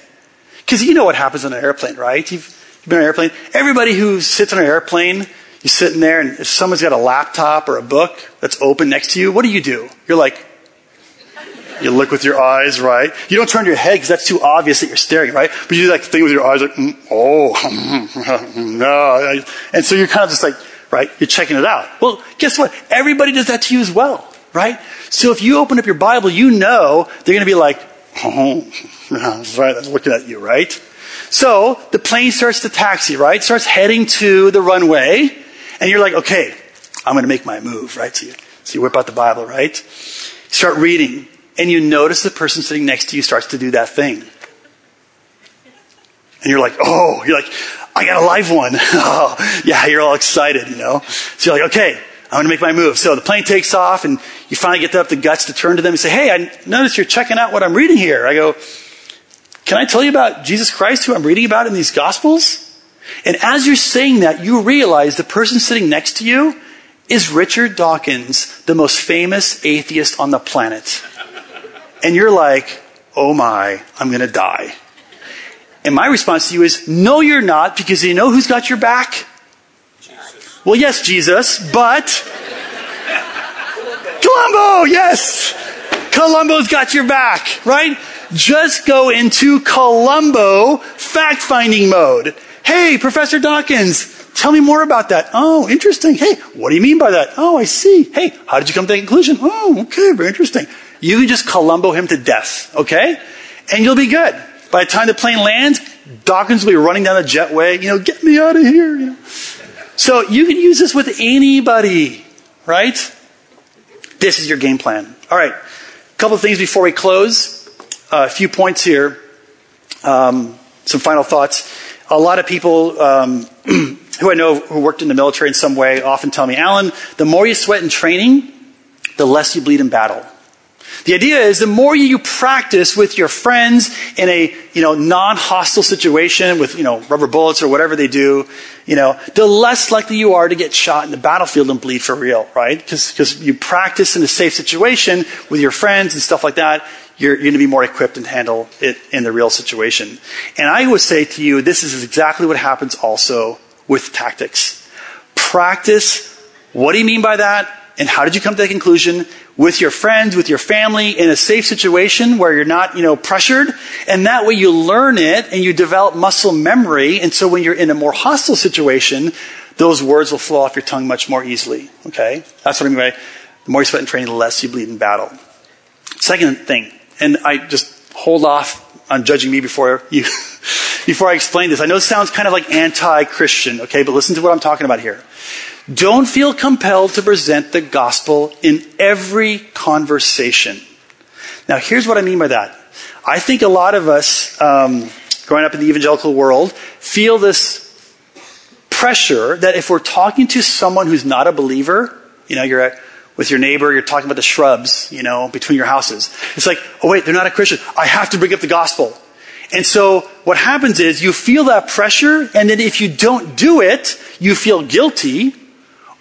Because you know what happens on an airplane, right? You've, you've been on an airplane. Everybody who sits on an airplane, you're sitting there and if someone's got a laptop or a book that's open next to you, what do you do? You're like, you look with your eyes, right? You don't turn your head because that's too obvious that you're staring, right? But you do that thing with your eyes, like, mm, oh, no. And so you're kind of just like, right? You're checking it out. Well, guess what? Everybody does that to you as well, right? So if you open up your Bible, you know they're going to be like, oh, right, that's looking at you, right? So the plane starts to taxi, right? Starts heading to the runway, and you're like, okay, I'm going to make my move, right? So you, so you whip out the Bible, right? Start reading and you notice the person sitting next to you starts to do that thing. And you're like, oh, you're like, I got a live one. oh, yeah, you're all excited, you know? So you're like, okay, I'm going to make my move. So the plane takes off and you finally get up the guts to turn to them and say, hey, I notice you're checking out what I'm reading here. I go, can I tell you about Jesus Christ who I'm reading about in these gospels? And as you're saying that, you realize the person sitting next to you is Richard Dawkins, the most famous atheist on the planet and you're like, oh my, I'm going to die. And my response to you is, no, you're not, because you know who's got your back? Jesus. Well, yes, Jesus, but Columbo, yes. Columbo's got your back, right? Just go into Columbo fact finding mode. Hey, Professor Dawkins, tell me more about that. Oh, interesting. Hey, what do you mean by that? Oh, I see. Hey, how did you come to that conclusion? Oh, okay, very interesting. You can just Columbo him to death, okay? And you'll be good. By the time the plane lands, Dawkins will be running down the jetway, you know, get me out of here. You know? So you can use this with anybody, right? This is your game plan. All right. A couple of things before we close. Uh, a few points here. Um, some final thoughts. A lot of people um, who I know who worked in the military in some way often tell me, Alan, the more you sweat in training, the less you bleed in battle. The idea is the more you practice with your friends in a, you know, non-hostile situation with, you know, rubber bullets or whatever they do, you know, the less likely you are to get shot in the battlefield and bleed for real, right? Because you practice in a safe situation with your friends and stuff like that, you're, you're going to be more equipped and handle it in the real situation. And I would say to you, this is exactly what happens also with tactics. Practice. What do you mean by that? And how did you come to that conclusion? With your friends, with your family, in a safe situation where you're not, you know, pressured. And that way you learn it and you develop muscle memory. And so when you're in a more hostile situation, those words will flow off your tongue much more easily. Okay? That's what I mean by the more you sweat in training, the less you bleed in battle. Second thing, and I just hold off on judging me before you, before I explain this. I know this sounds kind of like anti-Christian, okay, but listen to what I'm talking about here. Don't feel compelled to present the gospel in every conversation. Now, here's what I mean by that. I think a lot of us, um, growing up in the evangelical world, feel this pressure that if we're talking to someone who's not a believer, you know, you're at, with your neighbor, you're talking about the shrubs, you know, between your houses. It's like, oh wait, they're not a Christian. I have to bring up the gospel. And so what happens is you feel that pressure, and then if you don't do it, you feel guilty.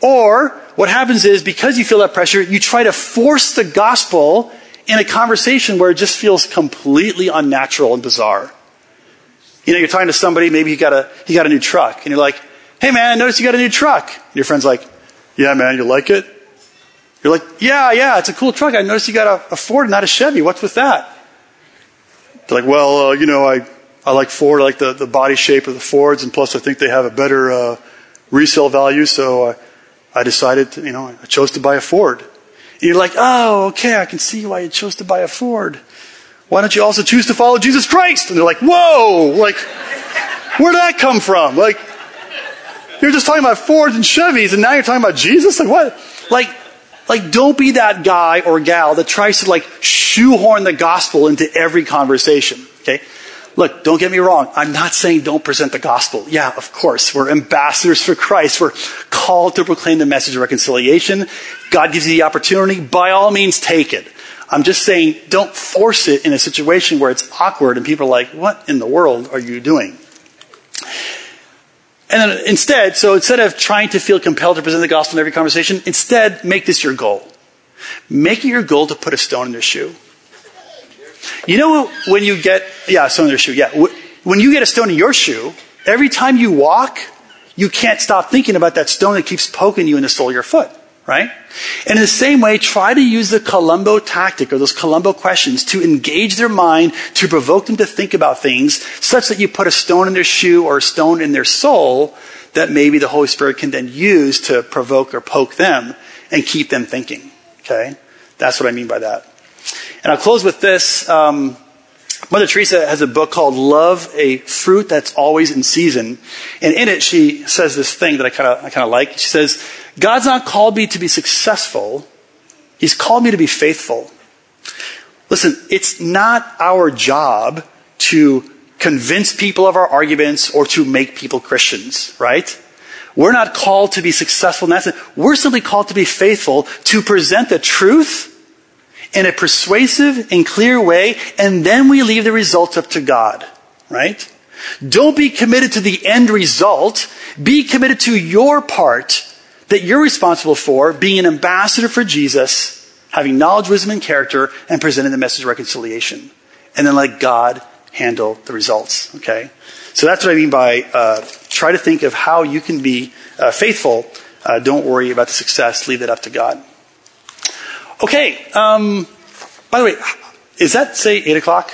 Or what happens is because you feel that pressure, you try to force the gospel in a conversation where it just feels completely unnatural and bizarre. You know, you're talking to somebody, maybe you got a, you got a new truck, and you're like, hey man, I noticed you got a new truck. And your friend's like, yeah man, you like it? You're like, yeah, yeah, it's a cool truck. I noticed you got a, a Ford, not a Chevy. What's with that? They're like, well, uh, you know, I, I like Ford. I like the, the body shape of the Fords, and plus I think they have a better uh, resale value, so I, I decided, to, you know, I chose to buy a Ford. And you're like, oh, okay, I can see why you chose to buy a Ford. Why don't you also choose to follow Jesus Christ? And they're like, whoa, like, where did that come from? Like, you're just talking about Fords and Chevys, and now you're talking about Jesus? Like, what? Like, like, don't be that guy or gal that tries to like shoehorn the gospel into every conversation. Okay? Look, don't get me wrong. I'm not saying don't present the gospel. Yeah, of course. We're ambassadors for Christ. We're called to proclaim the message of reconciliation. God gives you the opportunity. By all means, take it. I'm just saying don't force it in a situation where it's awkward and people are like, what in the world are you doing? And then instead, so instead of trying to feel compelled to present the gospel in every conversation, instead make this your goal. Make it your goal to put a stone in their shoe. You know when you get, yeah, stone in their shoe, yeah. When you get a stone in your shoe, every time you walk, you can't stop thinking about that stone that keeps poking you in the sole of your foot right? And in the same way, try to use the Columbo tactic or those Columbo questions to engage their mind, to provoke them to think about things such that you put a stone in their shoe or a stone in their soul that maybe the Holy Spirit can then use to provoke or poke them and keep them thinking. Okay? That's what I mean by that. And I'll close with this. Um, Mother Teresa has a book called Love, a Fruit That's Always in Season. And in it, she says this thing that I kind of I kind of like. She says, God's not called me to be successful. He's called me to be faithful. Listen, it's not our job to convince people of our arguments or to make people Christians, right? We're not called to be successful in that sense. We're simply called to be faithful, to present the truth in a persuasive and clear way, and then we leave the results up to God, right? Don't be committed to the end result. Be committed to your part that you're responsible for being an ambassador for Jesus, having knowledge, wisdom, and character, and presenting the message of reconciliation. And then let God handle the results. Okay? So that's what I mean by uh, try to think of how you can be uh, faithful. Uh, don't worry about the success. Leave it up to God. Okay. Um, by the way, is that say eight o'clock?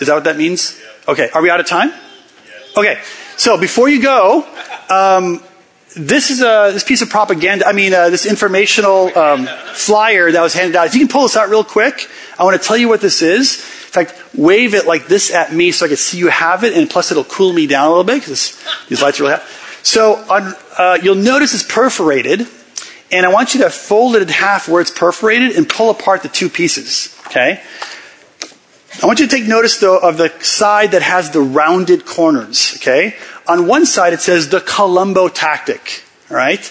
Is that what that means? Okay. Are we out of time? Okay. So before you go, um, this is a this piece of propaganda. I mean, uh, this informational um, flyer that was handed out. If you can pull this out real quick, I want to tell you what this is. In fact, wave it like this at me so I can see you have it, and plus it'll cool me down a little bit because these lights are really hot. So on, uh, you'll notice it's perforated, and I want you to fold it in half where it's perforated and pull apart the two pieces. Okay. I want you to take notice though of the side that has the rounded corners. Okay on one side it says the Columbo tactic, right?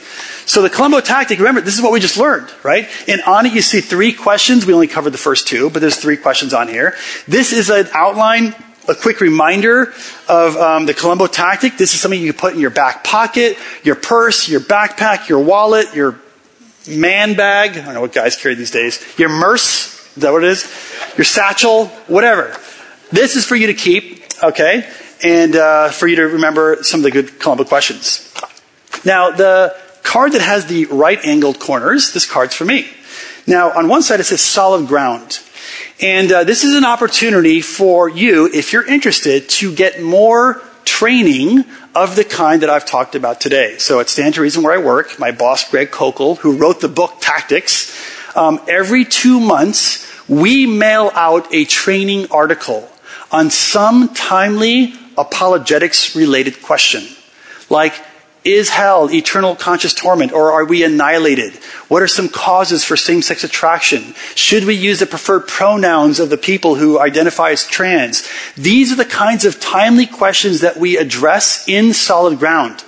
So the Columbo tactic, remember, this is what we just learned, right? And on it you see three questions. We only covered the first two, but there's three questions on here. This is an outline, a quick reminder of um, the Columbo tactic. This is something you can put in your back pocket, your purse, your backpack, your wallet, your man bag. I don't know what guys carry these days. Your merce. Is that what it is? Your satchel, whatever. This is for you to keep, okay? And uh, for you to remember some of the good Columbo questions. Now, the card that has the right angled corners, this card's for me. Now, on one side it says solid ground. And uh, this is an opportunity for you, if you're interested, to get more training of the kind that I've talked about today. So at Stand to Reason where I work, my boss Greg Koukl, who wrote the book Tactics, um, every two months we mail out a training article on some timely apologetics related question. Like, is hell eternal conscious torment or are we annihilated? What are some causes for same sex attraction? Should we use the preferred pronouns of the people who identify as trans? These are the kinds of timely questions that we address in solid ground.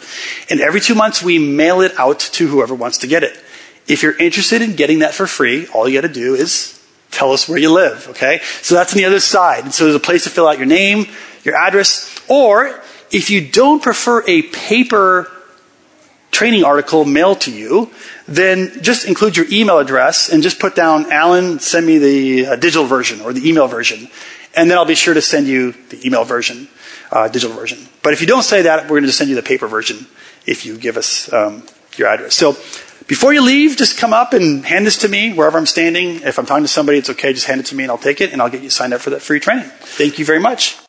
And every two months we mail it out to whoever wants to get it. If you're interested in getting that for free, all you got to do is tell us where you live, okay? So that's on the other side. And so there's a place to fill out your name, your address, or if you don't prefer a paper training article mailed to you, then just include your email address and just put down, Alan, send me the uh, digital version or the email version. And then I'll be sure to send you the email version, uh, digital version. But if you don't say that, we're going to just send you the paper version if you give us um, your address. So before you leave, just come up and hand this to me wherever I'm standing. If I'm talking to somebody, it's okay. Just hand it to me and I'll take it and I'll get you signed up for that free training. Thank you very much.